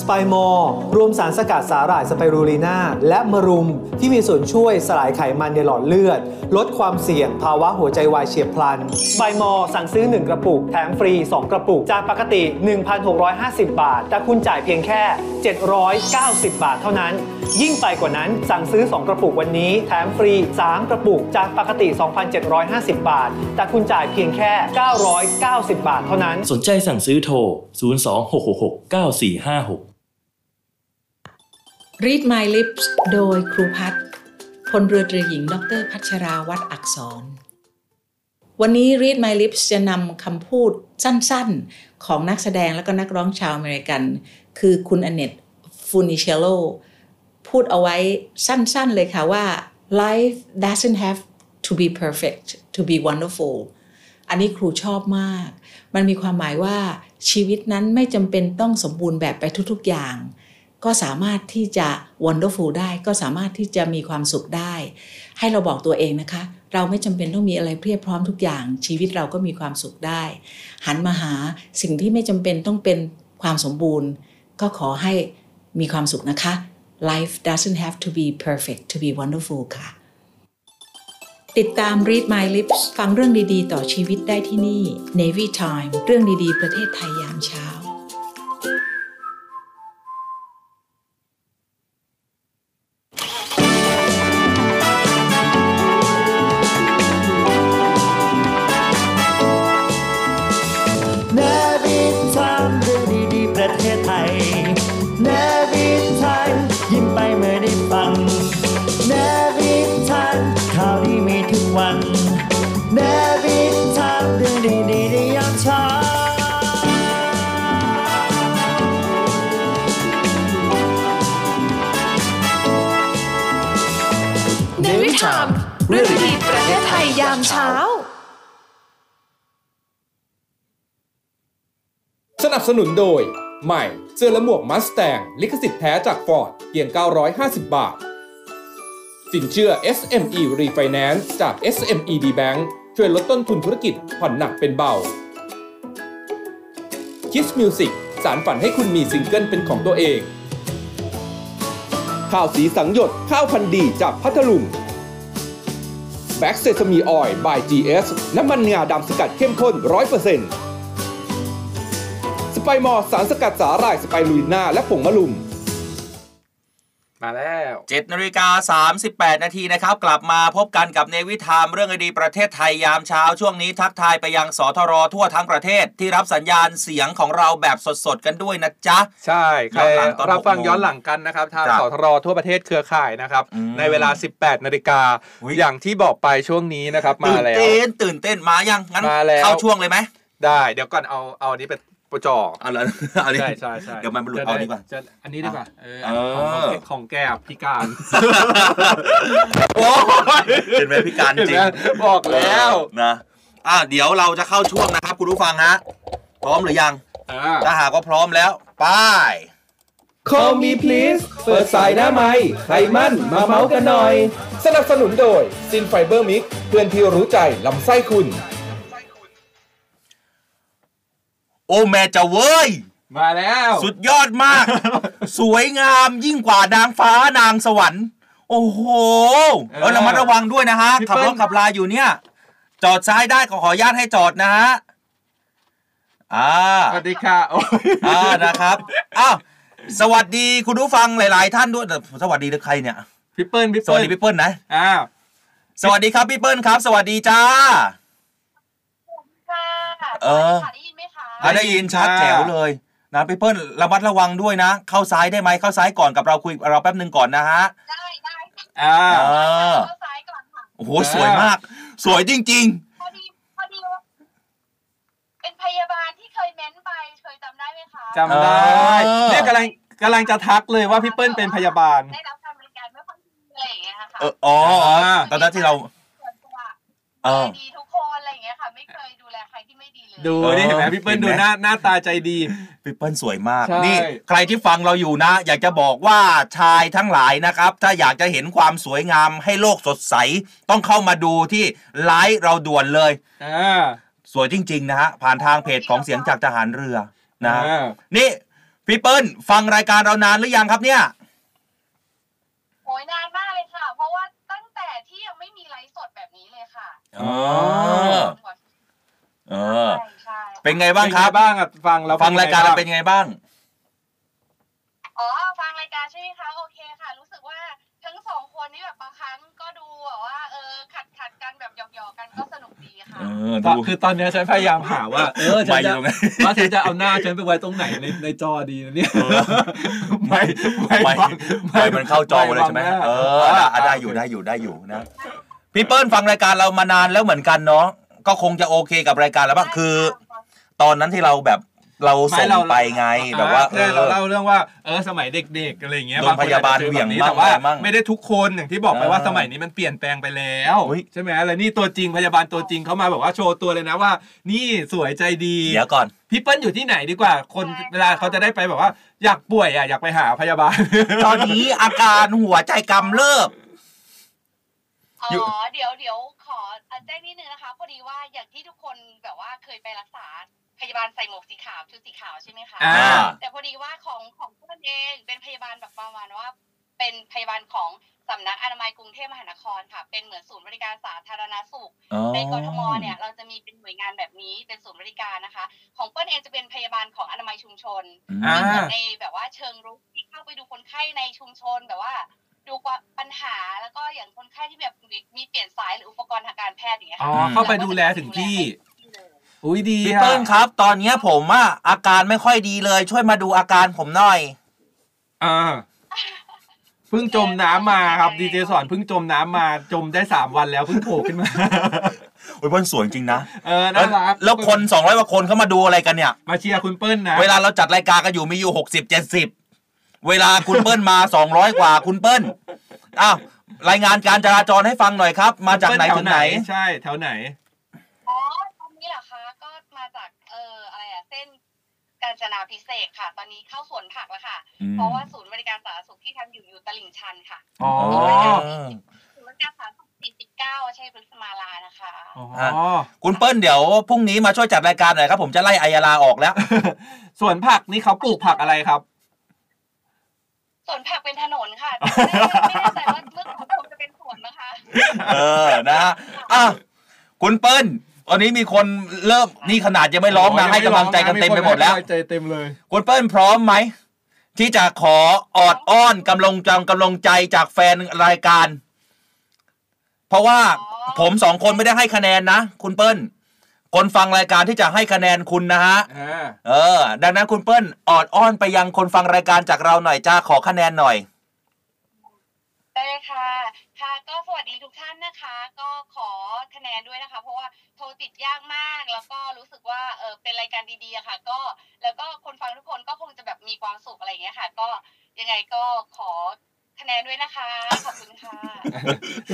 สไปมอร์รวมสารสกัดสาหร่ายสไปรูลีนาและมะรุม ที่มีส่วนช่วยสลายไขมันในหลอดเลือด ลดความเสี่ยงภาวะหัวใจวายเฉียบพลันสไปมอร์สั่งซื้อ 1 กระปุก แถมฟรี 2 กระปุก จากปกติ 1,650 บาท แต่คุณจ่ายเพียงแค่ 790 บาทเท่านั้น ยิ่งไปกว่านั้นสั่งซื้อ 2 กระปุกวันนี้ แถมฟรี 3 กระปุก จากปกติ 2,750 บาท แต่คุณจ่ายเพียงแค่ 990 บาทเท่านั้น สนใจสั่งซื้อโทร 026669456 Read My Lips โดยครูพัฒน์พลเรือตรีหญิง ดรพัชราวัตรอักษร วันนี้ Read My Lips จะนำคำพูดสั้นๆ ของนักแสดงและก็นักร้องชาวอเมริกัน คือคุณอเนตฟูนิเชโลพูดเอาไว้สั้นๆเลยค่ะว่า life doesn't have to be perfect to be wonderful อันนี้ครูชอบมาก มันมีความหมายว่าชีวิตนั้นไม่จำเป็นต้องสมบูรณ์แบบไปทุกๆอย่าง ก็สามารถที่จะ wonderful ได้ ก็สามารถที่จะมีความสุขได้ ให้เราบอกตัวเองนะคะ เราไม่จำเป็นต้องมีอะไรเพียบพร้อมทุกอย่าง ชีวิตเราก็มีความสุขได้ หันมาหาสิ่งที่ไม่จำเป็นต้องเป็นความสมบูรณ์ ก็ขอให้มีความสุขนะคะ life doesn't have to be perfect to be wonderful ค่ะ ติดตาม Read My Lips ฟังเรื่องดีๆ ต่อชีวิตได้ที่นี่ Navy Time เรื่องดีๆ ประเทศไทยยามเช้า นับสนุนโดย ใหม่เสื้อและหมวก Mustang ลิขสิทธิ์แท้จากฟอร์ดเพียง 950 บาท สินเชื่อ SME Refinance จาก SME D Bank ช่วยลดต้นทุนธุรกิจผ่อนหนักเป็นเบา Kiss Music สานฝันให้คุณมีซิงเกิลเป็นของตัวเอง ข้าวสีสังข์หยดข้าวพันธุ์ดีจากพัทลุงแบ็กเซซามีออยล์ by GS น้ำมันงาดำสกัดเข้มข้น 100% ไปมอร์สารสกัดสาหร่ายสไปรูลิน่าและผงมะลุมมาแล้ว7นาฬิกา38 นาทีนะครับ กลับมาพบกันกับเนวิทามเรื่องดีประเทศไทยยามเช้าช่วงนี้ทักทายไปยังสทรทั่วทั้งประเทศที่รับสัญญาณเสียงของเราแบบสดๆ กันด้วยนะจ๊ะ ใช่ใครย้อนหลังตอนเราฟังหกโมงย้อนหลังกันนะครับ ทางจ้ะสทรทั่วประเทศเครือข่ายนะครับอืมในเวลา 18 นาฬิกาอย่างที่บอกไปช่วงนี้นะครับมาตื่นแล้วเต้นตื่นเต้นมายังงั้นมาแล้วเข้าช่วงเลยไหมได้เดี๋ยวก่อนเอาเอาอันนี้เป็นโปรจอเอาเลยเอาดิใช่ใช่ใช่เดี๋ยวมันหลุดเอาดีกว่า จะอันนี้ดีกว่าเออเออ ของของของแกพิการโอ้ยเห็นไหมพี่การจริงเห็นไหมบอกแล้ว นะอะเดี๋ยวเราจะเข้าช่วงนะครับ คุณผู้ฟังฮะ พร้อมหรือยังถ้าหากว่าพร้อมแล้ว ไป้าย Call me please เปิดสายหน้าไมค์ใครมั่นมาเมาส์กันหน่อย สนับสนุนโดยซินไฟเบอร์มิกเพื่อนที่รู้ใจลำไส้คุณ โอ้แม่จะเว้ย มาแล้ว สุดยอดมาก สวยงามยิ่งกว่านางฟ้านางสวรรค์ โอ้โหเออระมัดระวังด้วยนะฮะ พี่ขับเปิ้รล ถขับลาอยู่เนี่ย จอดซ้ายได้ก็ขออนุญาตให้จอดนะฮะอ่า สวัสดีค่ะโอ้ยอ่านะครับ อ้าว สวัสดีคุณผู้ฟังหลาย ๆ ท่านด้วยแต่สวัสดีหรือใครเนี่ย พี่เปิ้ลพี่สเปิ้วัสลดีพี่เปิ้ลนะ อ้าวสวัสดีครับพี่เปิ้ลครับ สวัสดีจ้าเอออะได้ ยินชัดแจ๋วเลยนะพี่เปิ้ลระมัดระวังด้วยนะ เข้าซ้ายได้ไหมเข้าซ้ายก่อนกับเราคุยเราแป๊บหนึ่งก่อนนะฮะอ่าเออโอ้โหสวยมาก สวยจริงพอดีพอดีว่าเป็นพยาบาลที่เคยเม้นไปเคยจำได้ไหมจำได้เออเนี่ยกำลังกำลังจะทักเลยว่าพี่เปิ้ลเป็นพยาบาลอะไรอย่างเงี้ยค่ะเอออ๋ออ๋อตอนนั้นที่เราเออดีทุกคนอะไรอย่างเงี้ยค่ะ ไม่เคย ดูแลใครที่ไม่ดีเลยดูนี่เห็นไหมพี่เปิ้ลดูหน้าหน้าตาใจดี พี่เปิ้ลสวยมาก ใช่ นี่ใครที่ฟังเราอยู่นะ อยากจะบอกว่าชายทั้งหลายนะครับ ถ้าอยากจะเห็นความสวยงามให้โลกสดใส ต้องเข้ามาดูที่ไลฟ์เราด่วนเลย อ่าสวยจริง ๆ นะฮะ ผ่านทางเพจของเสียงจากทหารเรือนะฮะอ่านี่พี่เปิ้ลฟังรายการเรานานหรือยังครับเนี่ย โอ้ยนานมากเลยค่ะ เพราะว่าตั้งแต่ที่ยังไม่มีไลฟ์สดแบบนี้เลยค่ะเออ เออเป็นไงบ้างครับเป็นไงบ้างอะฟังแล้วฟังรายการเราเป็นไงบ้าง อ๋อฟังรายการใช่ไหมคะโอเคค่ะ รู้สึกว่าทั้งสองคนนี่แบบบางครั้งก็ดูแบบว่าเออขัดขัดกันแบบหยอกๆกันก็สนุกดีค่ะ เออตอนดูคือตอนเนี้ยฉันพยายามหาว่า เออฉันไม่จะอยู่ไงว่าฉันจะเอาหน้าฉันไปไว้ตรงไหนในในจอดีนะเนี่ยไม่ไม่ไม่ฟังไม่มันเข้าจอหมดเลยใช่ไหมไม่ฟังเออได้ได้อยู่ได้อยู่ได้อยู่นะพี่เปิ้ลฟังรายการเรามานานแล้วเหมือนกันเนาะ ก็คงจะโอเคกับรายการแล้วบ้างคือ ตอนนั้นที่เราแบบเราส่งไม่เราไปไงแบบว่าอ่เอเราอเล่าเรื่องว่าเออสมัยเด็กๆอะไรอย่างเงี้ยโดนงคนพยาบาลอจจะจอเหวี่ยงแบบนี้มั่งแต่ว่าอะไรมั่งไม่ได้ทุกคนอย่างที่บอกไปว่าเออสมัยนี้มันเปลี่ยนแปลงไปแล้วใช่ไหมแล้วนี่ตัวจริงพยาบาลตัวจริงเขามาแบบว่าโชว์ตัวเลยนะว่า นี่สวยใจดีเดี๋ยวก่อนพี่เปิ้ลอยู่ที่ไหนดีกว่า คนเวลาเขาจะได้ไปแบบว่า อยากป่วยอะอยากไปหาพยาบาล ตอนนี้อาการหัวใจกำเริบอ๋ออยู่เดี๋ยวเดี๋ยวขอ แจ้งนิดนึงนะคะ พอดีว่าอย่างที่ทุกคนแบบว่าเคยไปรักษาพยาบาลใส่หมวกสีขาวชุดสีขาวใช่ไหมคะอ่า แต่พอดีว่าของของเพื่อนเองเป็นพยาบาลแบบประมาณว่า เป็นพยาบาลของสำนักอนามัยกรุงเทพมหานครค่ะ เป็นเหมือนศูนย์บริการสาธารณสุข อ๋อ ในกทมเนี่ยเราจะมีเป็นหน่วยงานแบบนี้เป็นศูนย์บริการนะคะ ของเปิ้ลเองจะเป็นพยาบาลของอนามัยชุมชนอ่า ซึ่งเหมือนในแบบว่าเชิงรุกที่เข้าไปดูคนไข้ในชุมชนแบบว่า ดูกว่าปัญหาแล้วก็อย่างคนไข้ที่แบบมีเปลี่ยนสายหรืออุปกรณ์ทางการแพทย์อย่างเงี้ยอ๋อค่ะเข้าไปดูแลถึงที่อุ้ยดีพี่อะเปิ้ลครับ ตอนเนี้ยผมอะอาการไม่ค่อยดีเลย ช่วยมาดูอาการผมหน่อยอ่าเพิ่งจมน้ำมาครับดีเจสอนเพิ่งจมน้ำมาจมได้สามวันแล้วเพิ่งโผล่ขึ้นมาโอ้ยเปิ้ลสวยจริงนะเออน่ารักแล้วคนสองร้อยกว่าคนเขามาดูอะไรกันเนี่ย มาเชียร์คุณเปิ้ลนะ เวลาเราจัดรายการกันอยู่มีอยู่หกสิบเจ็ดสิบ เวลาคุณเปิ้ลมาสองร้อยกว่าคุณเปิ้ลอ้าวรายงานการจราจรให้ฟังหน่อยครับ มาจากไหนถึงไหน ใช่แถวไหนอ๋อตอนนี้เหรอคะก็มาจากเอ่ออะไรอะเส้นกาญจนาพิเศษกค่ะ ตอนนี้เข้าสวนผักแล้วค่ะอืมเพราะว่าศูนย์บริการสาธารณสุขที่ทำอยู่อยู่ตลิ่งชันค่ะอ๋อศูนย์บริการสาธารณสุข49ใช่พฤกษมาลานะคะอะคุณเปิ้ลเดี๋ยวพรุ่งนี้มาช่วยจัดรายการหน่อยครับ ผมจะไล่อายาลาออกแล้วสวนผักนี่เขาปลูกผักอะไรครับ สวนผักเป็นถนนค่ะไม่แน่ใจว่าเมื่อก่อนคงจะเป็นสวนนะคะ เออนะฮะอะคุณเปิ้ลวันนี้มีคนเริ่มนี่ขนาดยังไม่ร้องนะให้กำลังใจกันเต็มไปหมดแล้วใจเต็มเลย คุณเปิ้ลพร้อมไหมที่จะขอออดอ้อนกำลังจังกำลังใจจากแฟนรายการ เพราะว่าผมสองคนไม่ได้ให้คะแนนนะ คุณเปิ้ล คนฟังรายการที่จะให้คะแนนคุณนะฮะเออ ดังนั้นคุณเปิ้ลออดอ้อนไปยังคนฟังรายการจากเราหน่อยจ้าขอคะแนนหน่อยได้เลยค่ะค่ะก็สวัสดีทุกท่านนะคะ ก็ขอคะแนนด้วยนะคะ เพราะว่าโทรติดยากมาก แล้วก็รู้สึกว่าเออเป็นรายการดีๆอะค่ะ ก็แล้วก็คนฟังทุกคนก็คงจะแบบมีความสุขอะไรอย่างเงี้ยค่ะ ก็ยังไงก็ขอคะแนนด้วยนะคะขอบคุณค่ะ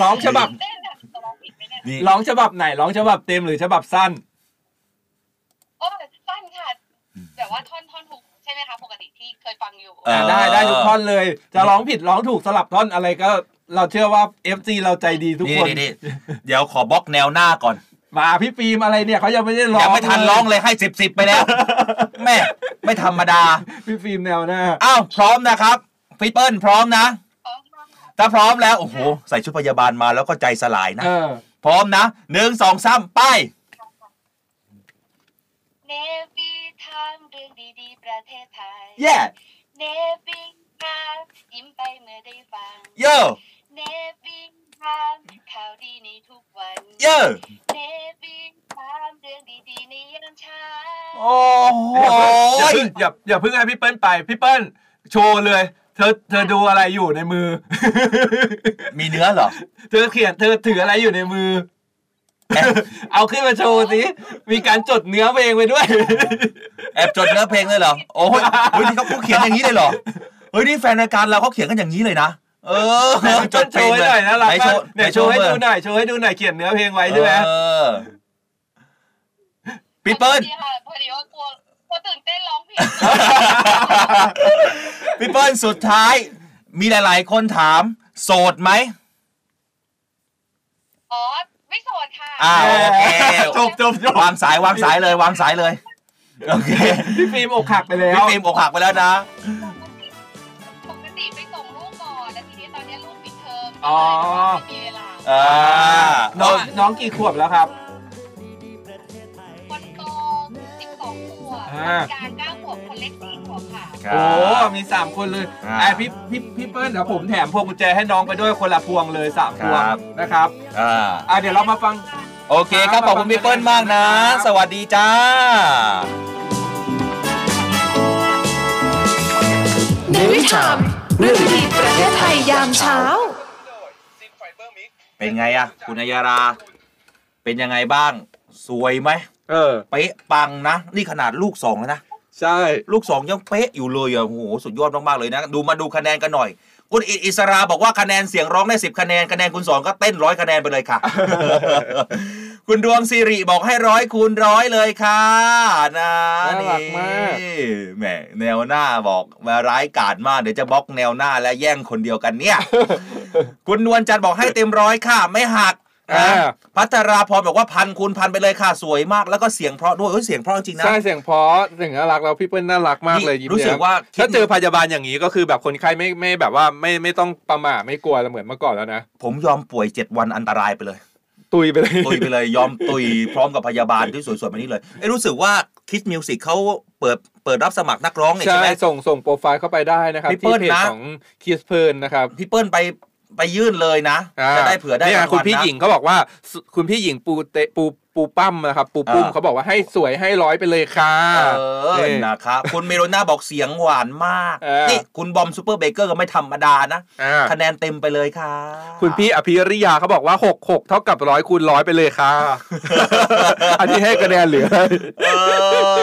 ร้องฉบับเต้นแบบจะร้องผิดไหมเนี่ยร้องฉบับไหนร้องฉบับเต็มหรือฉบับสั้น โอ้สั้นค่ะ แต่ว่าท่อนท่อนทุกใช่ไหมคะปกติที่เคยฟังอยู่ อ่าได้ได้ทุกท่อนเลย จะร้องผิดร้องถูกสลับท่อนอะไรก็ เราเชื่อว่า FC เราใจดีทุกนี่คนนี่นี่เดี๋ยวขอบล็อกแนวหน้าก่อน มาพี่ฟิล์มอะไรเนี่ยเขายังไม่ได้ร้องยังไม่ทันร้องเลยให้สิบสิบไปแล้วแม่ไม่ธรรมดา พี่ฟิล์มแนวหน้าอ้าวพร้อมนะครับพี่เปิ้ลพร้อมนะถ้าพร้อมแล้วโอ้โหใส่ชุดพยาบาลมาแล้วก็ใจสลายนะเออพร้อมนะหนึ่งสองสามไปเประเทศไทย Yeah เนวีทามยิ้มไปเมื่อได้ฟัง Yo เนวีทามข่าวดีในทุกวัน Yo เนวีทามเรื่องดีๆในยามเช้าโอ้โหอย่าอย่าเพิ่งให้พี่เปิ้ลไป พี่เปิ้ลโชว์เลย เธอเธอดูอะไรอยู่ในมือ มีเนื้อเหรอ เธอเขียนเธอถืออะไรอยู่ในมือ เอาขึ้นมาโชว์สิ มีการจดเนื้อเพลงไปด้วย แอบจดเนื้อเพลงเลยเหรอ โอ้ยเฮ้ยนี่เขาเขียนอย่างนี้เลยเหรอ เฮ้ยนี่แฟนรายการเราเขาเขียนกันอย่างนี้เลยนะ เออจดโชว์ให้หน่อยนะรักไหนโชว์ไหนโชว์ให้ดูหน่อย โชว์ให้ดูหน่อย เขียนเนื้อเพลงไว้ใช่ไหมเออพี่เปิ้ลดีค่ะพอดีว่ากลัวกลัวตื่นเต้นร้องผิดพี่เปิ้ลสุดท้าย มีหลาย ๆ คนถาม โสดไหมอ๋อ ไม่โสดค่ะ อ้าวโอเคจบจบจบวางสายวางสายเลยวางสายเลยโอเคพี่ฟิล์มอกหักไปแล้วพี่ฟิล์มอกหักไปแล้วนะปกติไปส่งลูกก่อนแล้วทีนี้ตอนนี้ลูกปิดเทอมอ๋อไม่มีเวลาอ่าน้องน้องกี่ขวบแล้วครับคนโตสิบสองขวบอ่าคนกลางเก้าขวบคนเล็กสี่ขวบ ค่ะโอ้มีสามคนเลยอ่าไอะพี่พี่พี่เปิ้ลเดี๋ยวผมแถมพวงกุญแจให้น้องไปด้วยคนละพวงเลยสามพวงครับ นะครับอ่าอะเดี๋ยวเรามาฟัง โอเคครับขอบคุณพี่เปิ้ลมากนะ สวัสดีจ้า ในวิถามเรื่องดีๆประเทศไทยยามเช้า เป็นไงอะคุณนายารา เป็นยังไงบ้าง สวยไหมเออ เป๊ะปังนะ นี่ขนาดลูกสองแล้วนะ ใช่ ลูกสองยังเป๊ะอยู่เลยอะโอ้โหสุดยอดมากๆเลยนะ ดูมาดูคะแนนกันหน่อย คุณอิอิสราบอกว่าคะแนนเสียงร้องได้สิบคะแนนคะแนนคุณสองก็เต้นร้อยคะแนนไปเลยค่ะ คุณดวงสิริบอกให้ร้อยคูณร้อยเลยค่ะ นะน่ารักมาก นี่แหมแนวหน้าบอกมาร้ายกาจมากเดี๋ยวจะบล็อกแนวหน้าและแย่งคนเดียวกันเนี่ย คุณนวลจันทร์บอกให้เต็มร้อยค่ะ ไม่หักอ่านะ พัทราพรบอกว่าพันคูณพันไปเลยค่ะสวยมาก แล้วก็เสียงเพราะด้วยเอ้ยเสียงเพราะจริงๆนะใช่เสียงเพราะเสียงน่ารักแล้วพี่เปิ้ลน่ารักมากเลยยิ้มรู้สึกแย้มว่าถ้าเจอพยาบาลอย่างนี้ก็คือแบบคนไข้ไม่ไม่แบบว่าไม่ไม่ต้องประมาทไม่กลัวเหมือนเมื่อก่อนแล้วนะผมยอมป่วยเจ็ดวันอันตรายไปเลย ตุยไปเลยตุยไปเลยยอมตุยพร้อมกับพยาบาลที่สวยๆแบบนี้เลยเอ้ยรู้สึกว่าคิดมิวสิกเขาเปิดเปิดรับสมัครนักร้องเนี่ยใช่ใช่ไหมส่งส่งโปรไฟล์เข้าไปได้นะครับพี่เปิ้ที่ลเพจนะของคิสเพิร์นนะครับพี่เปิ้ลไป ไปยื่นเลยนะ จะได้เผื่อได้นี่ยรางวัลคุณพี่นะหญิงเขาบอกว่าสุคุณพี่หญิงปูเตปูปูปั้มนะครับ ปูปุ้มอ่าเขาบอกว่าให้สวยให้ร้อยไปเลยค่ะเออนี่นะครับคุณเมโลน่าบอกเสียงหวานมากเออนี่คุณบอมซูเปอร์เบเกอร์ก็ไม่ธรรมดานะอ่าคะแนนเต็มไปเลยค่ะ คุณพี่อภิริยาเขาบอกว่าหกหกเท่ากับร้อยคูณร้อยไปเลยค่ะ อันนี้ให้คะแนนเหลือเอ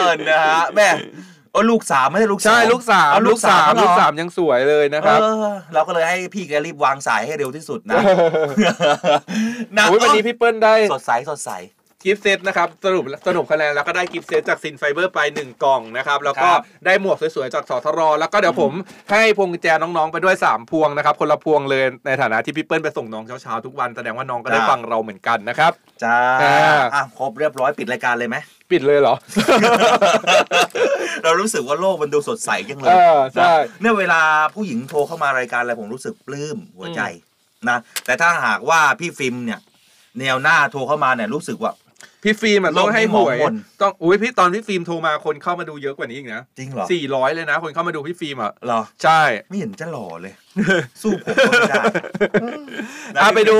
อนะฮะแม่ เออลูกสามไม่ใช่ลูกสองใช่ลูกสามเอลูกสามเหรอลูกสามยังสวยเลยนะครับเออเราก็เลยให้พี่แกรีบวางสายให้เร็วที่สุดนะนะโอ้ยวันนี้พี่เปิ้ลได้สดใสสดใส gift set นะครับสรุปสรุปคะแนนแล้วก็ได้ gift set จากซินไฟเบอร์ไป 1 กล่องนะครับ แล้วก็ครับได้หมวกสวยๆ จากสทรแล้วก็เดี๋ยวผมให้พวงกุญแจน้องๆไปด้วย 3 พวงนะครับ คนละพวงเลยในฐานะที่พี่เปิ้ลไปส่งน้องเช้าๆทุกวันแสดงว่าน้องก็ได้จ้าฟังเราเหมือนกันนะครับ จ้าอ่า อะครับเรียบร้อยปิดรายการเลยไหม ปิดเลยเหรอ เรารู้สึกว่าโลกมันดูสดใสจังเลยเออใช่ นะเนี่ยเวลาผู้หญิงโทรเข้ามารายการอะไรผมรู้สึกปลื้มหัวใจนะแต่ถ้าหากว่าพี่ฟิล์มเนี่ย แนวหน้าโทรเข้ามาเนี่ยรู้สึกว่า พี่ฟิล์มอะต้องให้หวยโลกนี้หมองม่น ต้องอุ้ยพี่ตอนพี่ฟิล์มโทรมาคนเข้ามาดูเยอะกว่านี้อีกนะจริงเหรอสี่ร้อยเลยนะ คนเข้ามาดูพี่ฟิล์มอะเหรอ ใช่ ไม่เห็นจะหล่อเลย สู้ผมก็ไม่ได้อะไปดู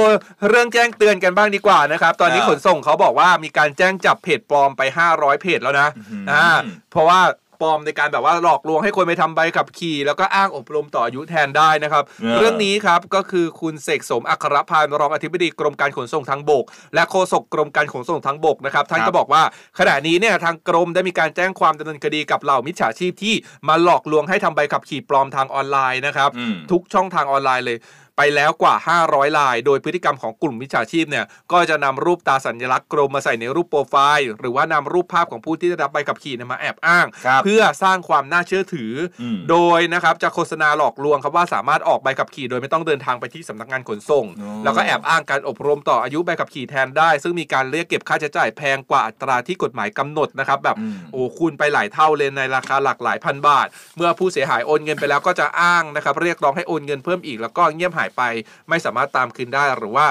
เรื่องแจ้งเตือนกันบ้างดีกว่านะครับ ตอนนี้อ่าขนส่งเขาบอกว่ามีการแจ้งจับเพจปลอมไป 500 เพจแล้วนะอ่าเพราะว่า ปลอมในการแบบว่าหลอกลวงให้คนไปทำใบขับขี่ แล้วก็อ้างอบรมต่ออายุแทนได้นะครับเออเรื่องนี้ครับก็คือคุณเสกสมอัครพันธ์รองอธิบดีกรมการขนส่งทางบก และโฆษกกรมการขนส่งทางบกนะครับท่านก็บอกว่าขณะนี้เนี่ยทางกรมได้มีการแจ้งความดำเนินคดีกับเหล่ามิจฉาชีพที่มาหลอกลวงให้ทำใบขับขี่ปลอมทางออนไลน์นะครับอืมทุกช่องทางออนไลน์เลย ไปแล้วกว่า 500ลาย โดยพฤติกรรมของกลุ่มมิจฉาชีพเนี่ยก็จะนำรูปตาสัญลักษณ์กรมมาใส่ในรูปโปรไฟล์ หรือว่านำรูปภาพของผู้ที่ได้รับใบขับขี่เนี่ยมาแอบอ้างครับเพื่อสร้างความน่าเชื่อถืออมโดยนะครับจะโฆษณาหลอกลวงครับว่าสามารถออกใบขับขี่ โดยไม่ต้องเดินทางไปที่สำนักงานขนส่งอ๋อแล้วก็แอบอ้างการอบรมต่ออายุใบขับขี่แทนได้ ซึ่งมีการเรียกเก็บค่าใช้จ่ายแพงกว่าอัตราที่กฎหมายกำหนดนะครับแบบอืมโอ้คูณไปหลายเท่าเลยในราคาหลักหลายพันบาท เมื่อผู้เสียหายโอนเงินไปแล้วก็จะอ้างนะครับเรียกร้องให้โอนเงินเพิ่มอีกแล้วก็เงียบหายไป ไม่สามารถตามคืนได้หรือว่า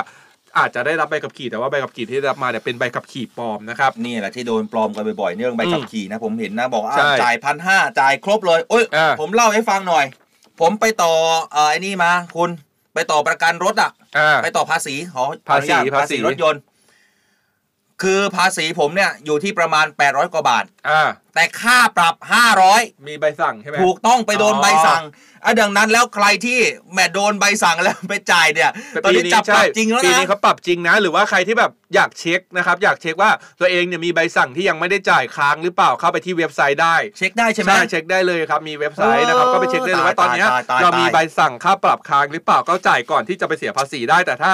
อาจจะได้รับใบขับขี่แต่ว่าใบขับขี่ที่ได้รับมาเนี่ยเป็นใบขับขี่ปลอมนะครับนี่แหละที่โดนปลอมกันบ่อยๆเรื่องใบขับขี่นะผมเห็นนะบอกอ่าใช่จ่ายพันห้าจ่ายครบเลยโอ้ยอ่าผมเล่าให้ฟังหน่อย ผมไปต่อเอ่อไอ้นี่มาคุณไปต่อประกันรถอะอ่าไปต่อภาษีขอภาษีอนุญตภาษีรถยนต์ คือภาษีผมเนี่ยอยู่ที่ประมาณ 800 กว่าบาท อ่า แต่ค่าปรับ 500 มีใบสั่งใช่ไหมถูกต้องไปโดนอ๋อใบสั่งอะดังนั้นแล้วใครที่แหมโดนใบสั่งแล้วไปจ่ายเนี่ยแต่ตอนปีนี้นี้จับปใช่รับจริงแล้วปีนะนี้เขาปรับจริงนะ หรือว่าใครที่แบบอยากเช็คนะครับ อยากเช็คว่าตัวเองเนี่ยมีใบสั่งที่ยังไม่ได้จ่ายค้างหรือเปล่าเข้าไปที่เว็บไซต์ได้ เช็คได้ใช่ไหมใช่เช็คได้เลยครับมีเว็บไซต์นะครับเออก็ไปเช็คได้เลยว่าตอนเนี้ยตายตายตายเรามีตายใบสั่งค่าปรับค้างหรือเปล่าก็จ่ายก่อนที่จะไปเสียภาษีได้แต่ถ้า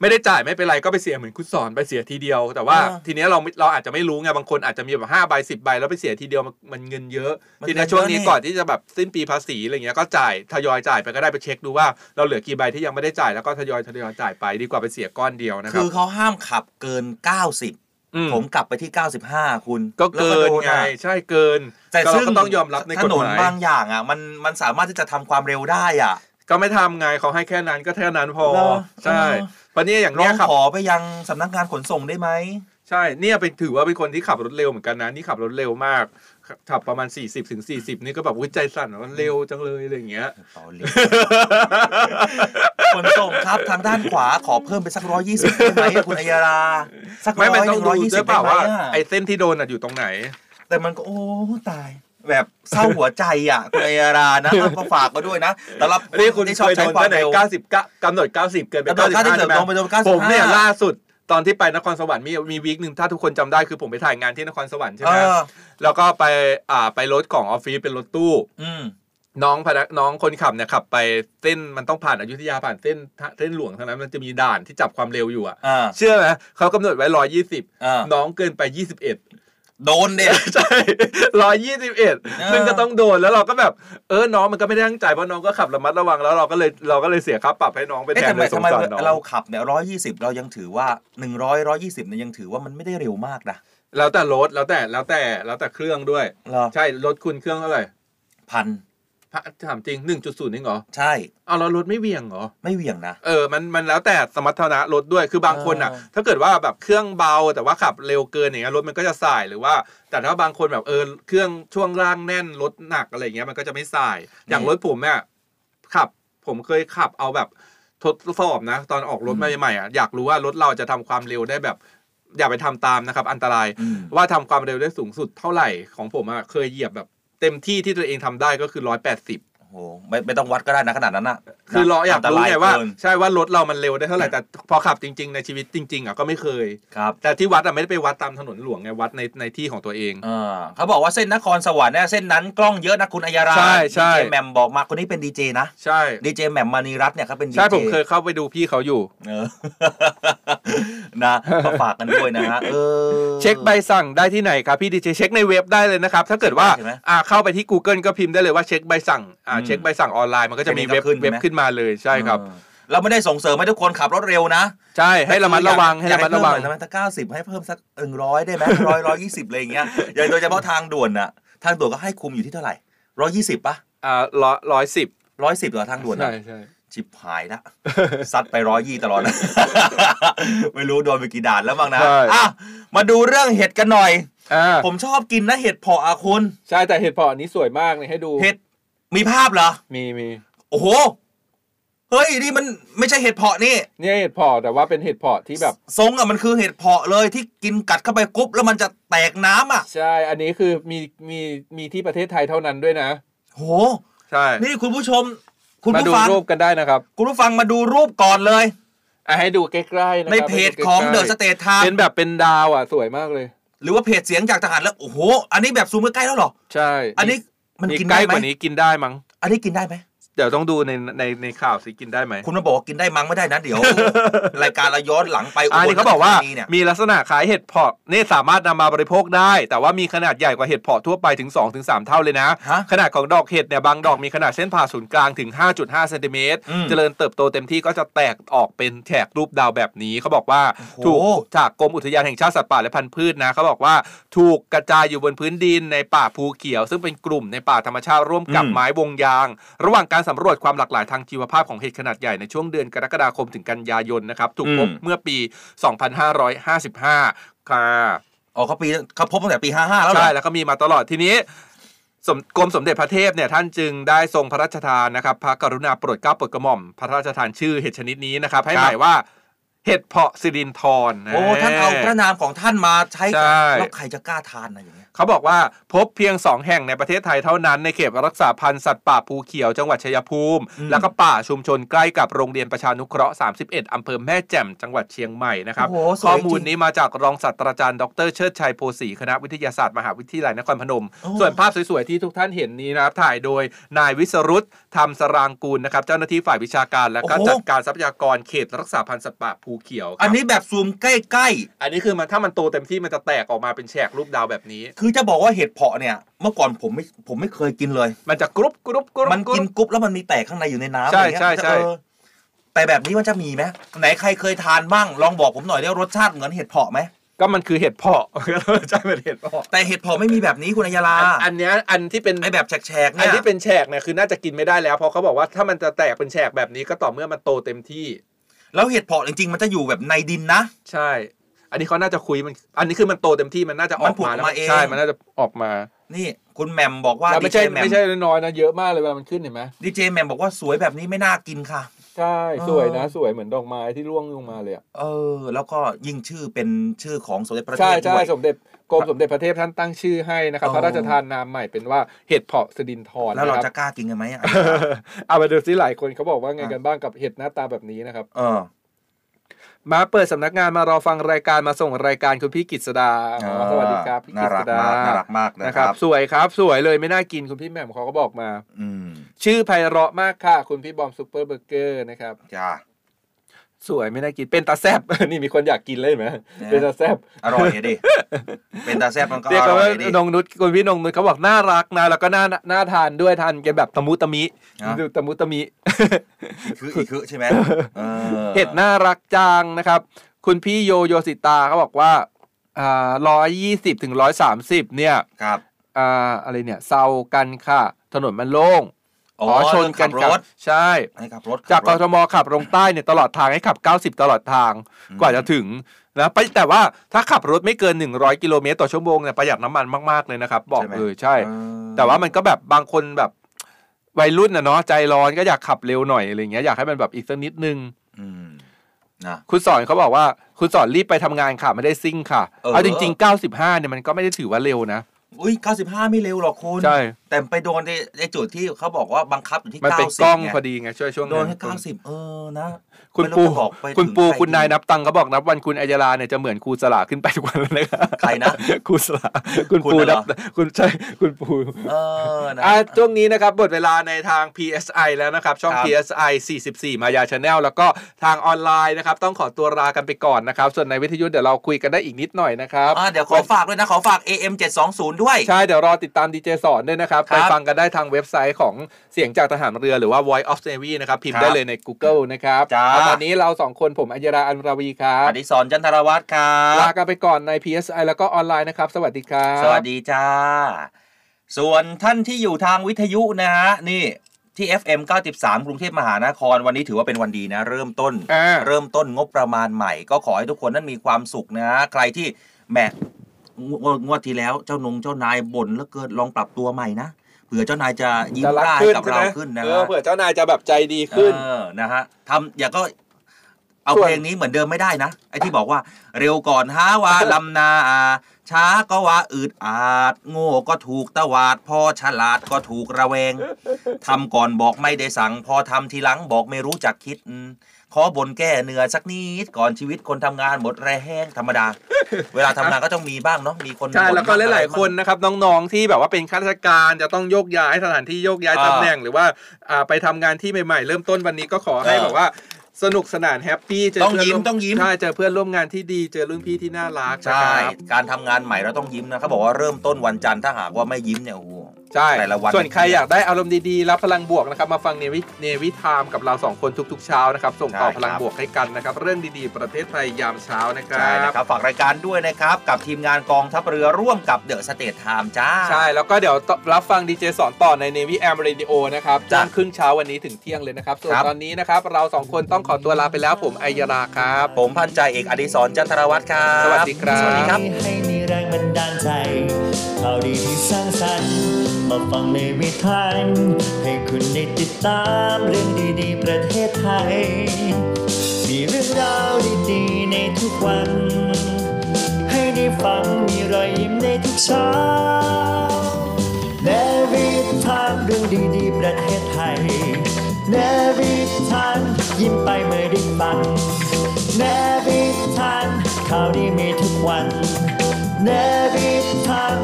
ไม่ได้จ่ายไม่เป็นไรก็ไปเสียเหมือนคุณสอนไปเสียทีเดียว แต่ว่าเออทีเนี้ยเราเราอาจจะไม่รู้ไงบางคนอาจจะมีแบบห้าใบสิบใบแล้วไปเสียทีเดียวมันมันเงินเยอะมันทีเนี้ยเงินเยอะช่วงนี้นี่ ก่อนที่จะแบบสิ้นปีภาษีอะไรเงี้ยก็จ่ายทยอยจ่ายไปก็ได้ไปเช็คดูว่าเราเหลือกี่ใบที่ยังไม่ได้จ่ายแล้วก็ทยอยทยอยจ่ายไปดีกว่าไปเสียก้อนเดียวนะครัคืบอเขาห้ามขับเกิน 90ผมกลับไปที่ 95 คุณก็เกินแล้วโดไงอะใช่เกินแต่ก็เราซึ่งก็ต้องยอมรับในถกฎนนหมาย บางอย่างอะมันมันสามารถที่จะทำความเร็วได้อะ ก็ไม่ทำไงเขาให้แค่นั้นก็แค่นั้นพอ เหรอ ใช่เออเพราะเนี่ยอย่างร้เนี้อยงขับ ขอไปยังสำนักงานขนส่งได้ไหม ใช่เนี่ยเป็นถือว่าเป็นคนที่ขับรถเร็วเหมือนกันนะนี่ขับรถเร็วมากขับประมาณ 40ถึง40นี่ก็แบบวิใจสั่นว่าเร็วจังเลยอะไรอย่างเงี้ยขนส่งครับทางด้านขวาขอเพิ่มไปสักร้อยยี่สิบได้ไหมอะคุณอัยยารา สักร้ไม่อยไม่หต้อนึ่งงดูร้อยยี่ด้สิวบยเปได้ล่าไหมว่าอะไอ้เส้นที่โดนอะอยู่ตรงไหน แต่มันก็โอ้ตาย แบบเศร้าหัวใจอะคุณอัยยารานะเอาก็ฝากมาด้วยนะแต่ละนี่คุณที่ชเคอบยใช้โดนความแค่ไหนเร็ว90กำหนด90เกินไปกำหนด95 90ใช่ไหมลงไปโดน95ผมเนี่ยล่าสุดตอนที่ไปนครสวรรค์มีมีวีคหนึ่งถ้าทุกคนจำได้คือผมไปถ่ายงานที่นครสวรรค์ใช่ไหมเออแล้วก็ไปอ่าไปรถของออฟฟิศเป็นรถตู้ อืมน้องพนักน้องคนขับเนี่ยขับไปเส้นมันต้องผ่านอยุธยาผ่านเส้นเส้นหลวงทั้งนั้นมันจะมีด่านที่จับความเร็วอยู่อะอ่าเชื่อไหมเขากำหนดไว้ร้อยยี่สิบอ่าน้องเกินไปยี่สิบเอ็ด โดนเด็ดใช่ร้อยยี่สิบเอ็ดเออซึ่งก็ต้องโดนแล้วเราก็แบบเออน้องมันก็ไม่ได้ตั้งใจเพราะน้องก็ขับระมัดระวังแล้วเราก็เลยเราก็เลยเสียค่าปรับให้น้องไปเอ๊ะแทนทำไมเลยสทำงไมสารน้องเราขับเนี่ยร้อยยี่สิบเรายังถือว่าหนึ่งร้อยร้อยยี่สิบเนี่ยยังถือว่ามันไม่ได้เร็วมากนะแล้วแต่รถแล้วแต่แล้วแต่แล้วแต่เครื่องด้วยเหรอใช่รถคุณเครื่องเท่าไหร่พันพระ ถามจริงหนึ่งจุดศูนย์นี่เหรอ ใช่เอาแล้วรถไม่เหวี่ยงเหรอ ไม่เหวี่ยงนะ เออ มันมันแล้วแต่สมรรถนะรถด้วย คือบางคนอะเออถ้าเกิดว่าแบบเครื่องเบาแต่ว่าขับเร็วเกินอย่างเงี้ยรถมันก็จะสายหรือว่า แต่ถ้าบางคนแบบเออเครื่องช่วงล่างแน่นรถหนักอะไรอย่างเงี้ยมันก็จะไม่สาย อย่างรถผมเนี่ยขับ ผมเคยขับเอาแบบทดสอบนะ ตอนออกรถใหม่ๆอะอยากรู้ว่ารถเราจะทำความเร็วได้แบบอย่าไปทำตามนะครับ อันตรายว่าทำความเร็วได้สูงสุดเท่าไหร่ของผมอะเคยเหยียบแบบ เต็มที่ที่ตัวเองทำได้ก็คือร้อยแปดสิบ โอ้โหไม่ไม่ต้องวัดก็ได้นะขนาดนั้นนะคือเราอยากรู้ไงว่าอันตรยเนใช่ว่ารถเรามันเร็วได้เท่าไหร่แต่พอขับจริง ๆ ในชีวิตจริง ๆอะก็ไม่เคยครับแต่ที่วัดอะไม่ได้ไปวัดตามถนนหลวงไงวัดในในที่ของตัวเองเออเขาบอกว่าเส้นนครสวรรค์เนี่ยเส้นนั้นกล้องเยอะนะคุณอัยยาราใช่ใช่ดีเจแหม่มบอกมาคนนี้เป็นดีเจนะใช่ดีเจแหม่มมานีรัตน์เนี่ยเขาเป็นดีเจใช่ผมเคยเข้าไปดูพี่เขาอยู่เออนะก็ฝากกันด้วยนะฮะเออเช็คใบสั่งได้ที่ไหนครับพี่ดีเจเช็คในเว็บได้เลยนะครับถ้าเกิดว่าใช่ไหมอ่าเข้าไปที่ Google ก็พิมพ์ได้เลยว่าเช็คใบสั่งอ่าอืมเช็คใบสั่งออนไลน์มันก็จะมีเว็บขึ้นใช่ไหมเว็บขึ้นมาเลยใช่ครับเออเราไม่ได้ส่งเสริมให้ทุกคนขับรถเร็วนะ ใช่ให้ระมัดระวังให้อยากระมัดระวังเพิ่มหน่อยนะถ้าเก้าสิบให้เพิ่มสักหนึ่งร้อยได้ไหมร้อยร้อยยี่สิบอะไรอย่างเงี้ยอย่างโดยเฉพาะทางด่วนน่ะทางด่วนก็ให้คุมอยู่ที่เท่าไหร่ร้อยยี่สิบป่ะอ่าร้อยร้อยสิบร้อยสิบต่อทางด่วนใช่น่ะใช่ชิบหายละซัดไปร้อยยี่ตลอดไม่รู้โดนไปกี่ด่านแล้วบ้างนะใช่อะมาดูเรื่องเห็ดกันหน่อยอ่าผมชอบกินนะเห็ดเพาะอะคุณ ใช่แต่เห็ดเพาะอันนี้สวยมากเลยให้ดูเห็ด มีภาพเหรอ มีมีโอ้โห เฮ้ยนี่มันไม่ใช่เห็ดเพาะนี่ เนี่ยเห็ดเพาะแต่ว่าเป็นเห็ดเพาะที่แบบ ทรงอะมันคือเห็ดเพาะเลยที่กินกัดเข้าไปกรุ๊บแล้วมันจะแตกน้ำอะใช่ อันนี้คือมีมีมีที่ประเทศไทยเท่านั้นด้วยนะ โห ใช่ นี่คุณผู้ชม คุณมาผู้ดูฟังรูปกันได้นะครับคุณผู้ฟังมาดูรูปก่อนเลย อะให้ดูใกล้ๆนะครับในเพจของให้เดดูอะใกสล้ๆเตทไทม์เป็นแบบเป็นดาวอะสวยมากเลย หรือว่าเพจเสียงจากทหารแล้วโอ้โห อันนี้แบบซูมใกล้ๆแล้วเหรอ ใช่ อันนี้ มันมีกินใกล้ได้ไหมกว่านี้กินได้มั้ง อันนี้กินได้ไหมเดี๋ยวต้องดูในในในข่าวสิกินได้ไหมคุณมาบอกว่ากินได้มั้งไม่ได้นะเดี๋ยว รายการเราย้อนหลังไปอันนี้เขาบอกว่าบลรชธนีเนี่ยมีลักษณะคล้ายเห็ดเพาะนี่สามารถนำมาบริโภคได้ แต่ว่ามีขนาดใหญ่กว่าเห็ดเพาะทั่วไปถึง 2-3 เท่าเลยนะขนาดของดอกเห็ดเนี่ยบางดอกมีขนาดเส้นผ่าศูนย์กลางถึง 5.5เซนติเมตรอืมเจริญเติบโตเต็มที่ก็จะแตกออกเป็นแฉกรูปดาวแบบนี้เขาบอกว่า โอ้ถูโหกจากกรมอุทยานแห่งชาติสัตว์ป่าและพันธุ์พืชนะเขาบอกว่าถูกกระจายอยู่บนพื้นดินในป่าภูเขียว ซึ่งเป็นกลุ่มในป่าธรรมชาติร่วมกับอืมไม้วงยาง ระหว่างการสำรวจความหลากหลายทางชีวภาพของเห็ดขนาดใหญ่ในช่วงเดือนกรกฎาคมถึงกันยายนนะครับถูกพบอืมเมื่อปี 2555 ค่ะอ๋อเขาปีเขาพบตั้งแต่ปี 55 แล้วเหรอใช่แล้วก็มีมาตลอดทีนี้สมกรมสมเด็จพระเทพเนี่ยท่านจึงได้ทรงพระราชทานนะครับ พระกรุณาโปรดเกล้าโปรดกระหม่อมพระราชทานชื่อเห็ดชนิดนี้นะครับ ให้ครับหมายว่า เห็ดเพาะสิรินทรโอ้ท่านเอาพระนามของท่านมาใช้ใช่แล้วใครจะกล้าทานนะอย่างเงี้ยเขาบอกว่าพบเพียง2แห่งในประเทศไทยเท่านั้นในเขตรักษาพันธุ์สัตว์ป่าภูเขียวจังหวัดชัยภูมิอืมแล้วก็ป่าชุมชนใกล้กับโรงเรียนประชานุเคราะห์ 31 อำเภอแม่แจ่มจังหวัดเชียงใหม่นะครับโอ้โหสวยข้อมูลจริงนี้มาจากรองศาสตราจารย์ดรเชิดชัยโพสีคณะวิทยาศาสตร์มหาวิทยาลัยนครพนมโอ้ส่วนภาพสวยๆที่ทุกท่านเห็นนี้นะครับถ่ายโดยนายวิสรุตธรรมสรางกูลนะครับเจ้าหน้าที่ฝ่ายวิชาการและก็จัดการทรัพยากรเขตรักษาพันธุ์สัตว์ป่าภูเขียวครับอันนี้แบบซูมใกล้อันนี้คือมันถ้ามันโตเต็มที่มันจะแตกออกมาเป็นแฉกรูปดาวแบบนี้ๆคือจะบอกว่าเห็ดเพาะเนี่ย เมื่อก่อนผมไม่ผมไม่เคยกินเลย มันจะกรุบกรุบกรุบมันกินกรุ๊บแล้วมันมีแตกข้างในอยู่ในน้ำใช่อะไรเงี้ยใช่ใช่เออแต่แบบนี้มันจะมีไหมไหนใครเคยทานบ้างลองบอกผมหน่อยได้รสชาติเหมือนเห็ดเพาะไหมก็มันคือเห็ดเพาะใช่เป็นเห็ดเพาะแต่เห็ดเพาะไม่มีแบบนี้คุณอัยยาลา อันอันเนี้ยอันที่เป็นไอแบบแฉกๆอัเนี่นยที่เป็นแฉกเนี่ยคือน่าจะกินไม่ได้แล้วเพราะเขาบอกว่าถ้ามันจะแตกเป็นแฉกแบบนี้ก็ต่อเมื่อมันโตเต็มที่ แล้วเห็ดเพาะจริงๆมันจะอยู่แบบในดินนะ ใช่ อันนี้เขาน่าจะคุยมัน อันนี้คือมันโตเต็มที่มันน่าจะอมัอนกผุดมาแล้วมาเองใช่ มันน่าจะออกมา นี่คุณแหมมบอกว่าแล้วไม่ใช่ดีเจแหมไม่ใช่น้อยๆนะเยอะมากเลยเวลามันขึ้นเห็นไหมดีเจแหมมบอกว่าสวยแบบนี้ไม่น่ากินค่ะ ใช่เออสวยนะสวยเหมือนดอกไม้ที่ร่วงลงมาเลยอะเออ แล้วก็ยิ่งชื่อเป็นชื่อของสมเด็จพระเทใช่พใช่ด้วยสมเด็จ กรมสมเด็จพระเทพท่านตั้งชื่อให้นะครับอ๋อพระราชทานนามใหม่เป็นว่าเห็ดเพาะสดินทรแล้วเรานคจะบกล้ากินกันไหมอะเอามาดูซิหลายคนเขาบอกว่าไงกันบ้างกับเห็ดหน้าตาแบบนี้นะครับ เออมาเปิดสำนักงานมารอฟังรายการมาส่งรายการคุณพี่กิตสดาอ๋อสวัสดีครับพี่น่ากิตรัสกดามากน่ารักมากนะครับ สวยครับ สวยเลยไม่น่ากินคุณพี่แหม่มเขาก็บอกมา อืมชื่อไพเราะมากค่ะ คุณพี่บอมซุปเปอร์เบอร์เกอร์นะครับจ้า สวยไม่น่ากินเป็นตาแซบนี่มีคนอยากกินเลยเห็นไหมเนี่ยเป็นตาแซบอร่อยอะดิเป็นตาแซ่บมันก็เรียกอร่ว่าอยดินงนุชคุณพี่นงนุชเขาบอกน่ารักนะแล้วก็น่าน่าทานด้วยทานกันแบบตะมุตะมิฮะดูตะมุตะมิอีกคืออีกคือใช่ไหมเออเห็ดน่ารักจังนะครับ คุณพี่โยโยสิตาเขาบอกว่าอ่าร้อยยี่สิบถึงร้อยสามสิบเนี่ยครับอ่าอะไรเนี่ยเซากันค่ะ ถนนมันโล่ง อ๋อขอชนกันเรื่องขับรถใช่ให้ขับรถจากขักบรถทมขับลงใต้เนี่ยตลอดทางให้ขับ 90 ตลอดทางอืมกว่าจะถึงนะไปแต่ว่าถ้าขับรถไม่เกิน 100 กิโลเมตรต่อชั่วโมงเนี่ยประหยัดน้ำมันมากๆเลยนะครับบอกใช่ไหมเลยใช่เออแต่ว่ามันก็แบบบางคนแบบวัยรุ่นนะเนาะใจร้อนก็อยากขับเร็วหน่อยอะไรเงี้ยอยากให้มันแบบอีกสักนิดนึงอืมนะคุณสอนเขาบอกว่า คุณสอนรีบไปทำงานค่ะไม่ได้ซิ่งค่ะเออเอาจริงๆ 95เนี่ยมันก็ไม่ได้ถือว่าเร็วนะอุ้ย95 ไม่เร็วหรอกคุณใช่ แต่ไปโดนในในจุดที่เขาบอกว่าบังคับอยู่ที่มัน90เป็นกล้องไพอดีไงช่วยช่วงโดนนั้นแค่90เออนะคุณไม่ปูรู้จะบอกไปคุณถึงปูใรคุณนายดีนับตังค์เขาบอกนับวันคุณอัยยาลาเนี่ยจะเหมือนครูสลาขึ้นไปทุกวันเลยนะครับใครนะ ครูสลาคุณคุณปูน่ะเหรนัอบคุณใช่คุณปู เออนะ อะช่วงนี้นะครับหมดเวลาในทาง PSI แล้วนะครับ ช่อง ครับ PSI 44 มายาชาแนลแล้วก็ทางออนไลน์นะครับ ต้องขอตัวลากันไปก่อนนะครับ ส่วนในวิทยุเดี๋ยวเราคุยกันได้อีกนิดหน่อยนะครับอ่าเดี๋ยวขอฝากด้วยนะ ขอฝาก AM 720ด้วย ใช่ เดี๋ยวรอติดตามดีเจสอนด้วยนะครับครัไปบฟังกันได้ทางเว็บไซต์ของเสียงจากทหารเรือหรือว่า Voice of Navy นะครับพิมพ์ครับได้เลยใน Google นะครับจ้าแล้วตอนนี้เราสองคนผมอัยยราอันราวีครับอดิศรจันทรวัฒน์ครับลากันไปก่อนใน PSI แล้วก็ออนไลน์นะครับ สวัสดีครับสวัสดีจ้า ส่วนท่านที่อยู่ทางวิทยุนะฮะนี่ที่ FM 93 กรุงเทพมหานครวันนี้ถือว่าเป็นวันดีนะ เริ่มต้นอ่าเริ่มต้นงบประมาณใหม่ ก็ขอให้ทุกคนนั้นมีความสุขนะฮะใครที่แหม งวดงวดที่แล้วเจ้านงเจ้านายบ่นแล้วเกินลองปรับตัวใหม่นะเผื่อเจ้านายจะยิ้มจะรักได้ขึ้นกับใช่ไหเรามขึ้นนะเอฮะอเผื่อเจ้านายจะแบบใจดีขึ้นเออนะฮะทำอย่าก็เอาส่วนเพลงนี้เหมือนเดิมไม่ได้นะไอ้ที่บอกว่า เร็วก่อนหาว่าลำนาช้าก็ว่าอืดอาด โง่ก็ถูกตวาด พอฉลาดก็ถูกระแวงทำก่อนบอกไม่ได้สั่ง พอทำทีหลังบอกไม่รู้จักคิดอืม ขอบนแก้เหนือสักนิดก่อนชีวิตคนทำงานหมดแรงธรรมดา เวลาทำงานก็ต้องมีบ้างเนาะมีคนบ่นบ้างอะไรใช่แล้วก็หลายๆคนนะครับน้องๆที่แบบว่าเป็นข้าราชการจะต้องโยกย้ายสถานที่โยกย้ายอ่าตำแหน่ง หรือว่าอ่าไปทำงานที่ใหม่ๆ เริ่มต้นวันนี้ก็ขอให้เออแบบว่าสนุกสนาน happy เจอต้องเพื่อนร่วต้องยิ้มต้องยิ้มใช่เจอเพื่อนร่วมงานที่ดีเจอรุ่นพี่ที่น่ารักใช่นะครับการทำงานใหม่เราต้องยิ้มนะเขาบอกว่าเริ่มต้นวันจันทร์ถ้าหากว่าไม่ยิ้มเนี่ยโอ้โห ใช่แต่ละวันส่วนใครอยากได้อารมณ์ดีๆรับพลังบวกนะครับมาฟัง Navy Navy Time กับเราสองคนทุกๆเช้านะครับส่งต่อใช่ครับพลังบวกให้กันนะครับเรื่องดีๆ ประเทศไทยยามเช้านะครับใช่นะครับฝากรายการด้วยนะครับกับทีมงานกองทัพเรือร่วมกับ The State Times จ้าใช่แล้วก็เดี๋ยวรับฟังดีเจสอนต่อใน Navy AM Radio นะครับจ้ะจ้างครึ่งเช้าวันนี้ถึงเที่ยงเลยนะครับส่วนครับตอนนี้นะครับเราสองคนต้องขอตัวลาไปแล้วผมไอยราครับผมพันจ่าเอกอดิศรจันทรวัฒน์ครับสวัสดีครับสวัสดีครับให้มีแรงบันดาลใจข่าวดีที่สร้างสรรค์ มาฟังในวิถีให้คุณได้ติดตามเรื่องดีๆ ประเทศไทย มีเรื่องราวดีๆ ในทุกวัน ให้ได้ฟังมีรอยยิ้มในทุกเช้าเนวิทานเรื่องดีๆ ประเทศไทยเนวิทานยิ้มไปเมื่อได้ฟังเนวิทานข่าวดีมีทุกวันเนวิทาน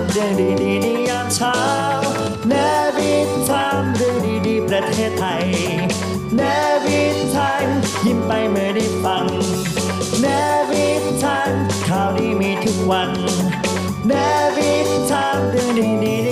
ไปเมื่อได้ฟังเนวิทานข่าวดีมีทุกวันเนวิทานเรื่องดี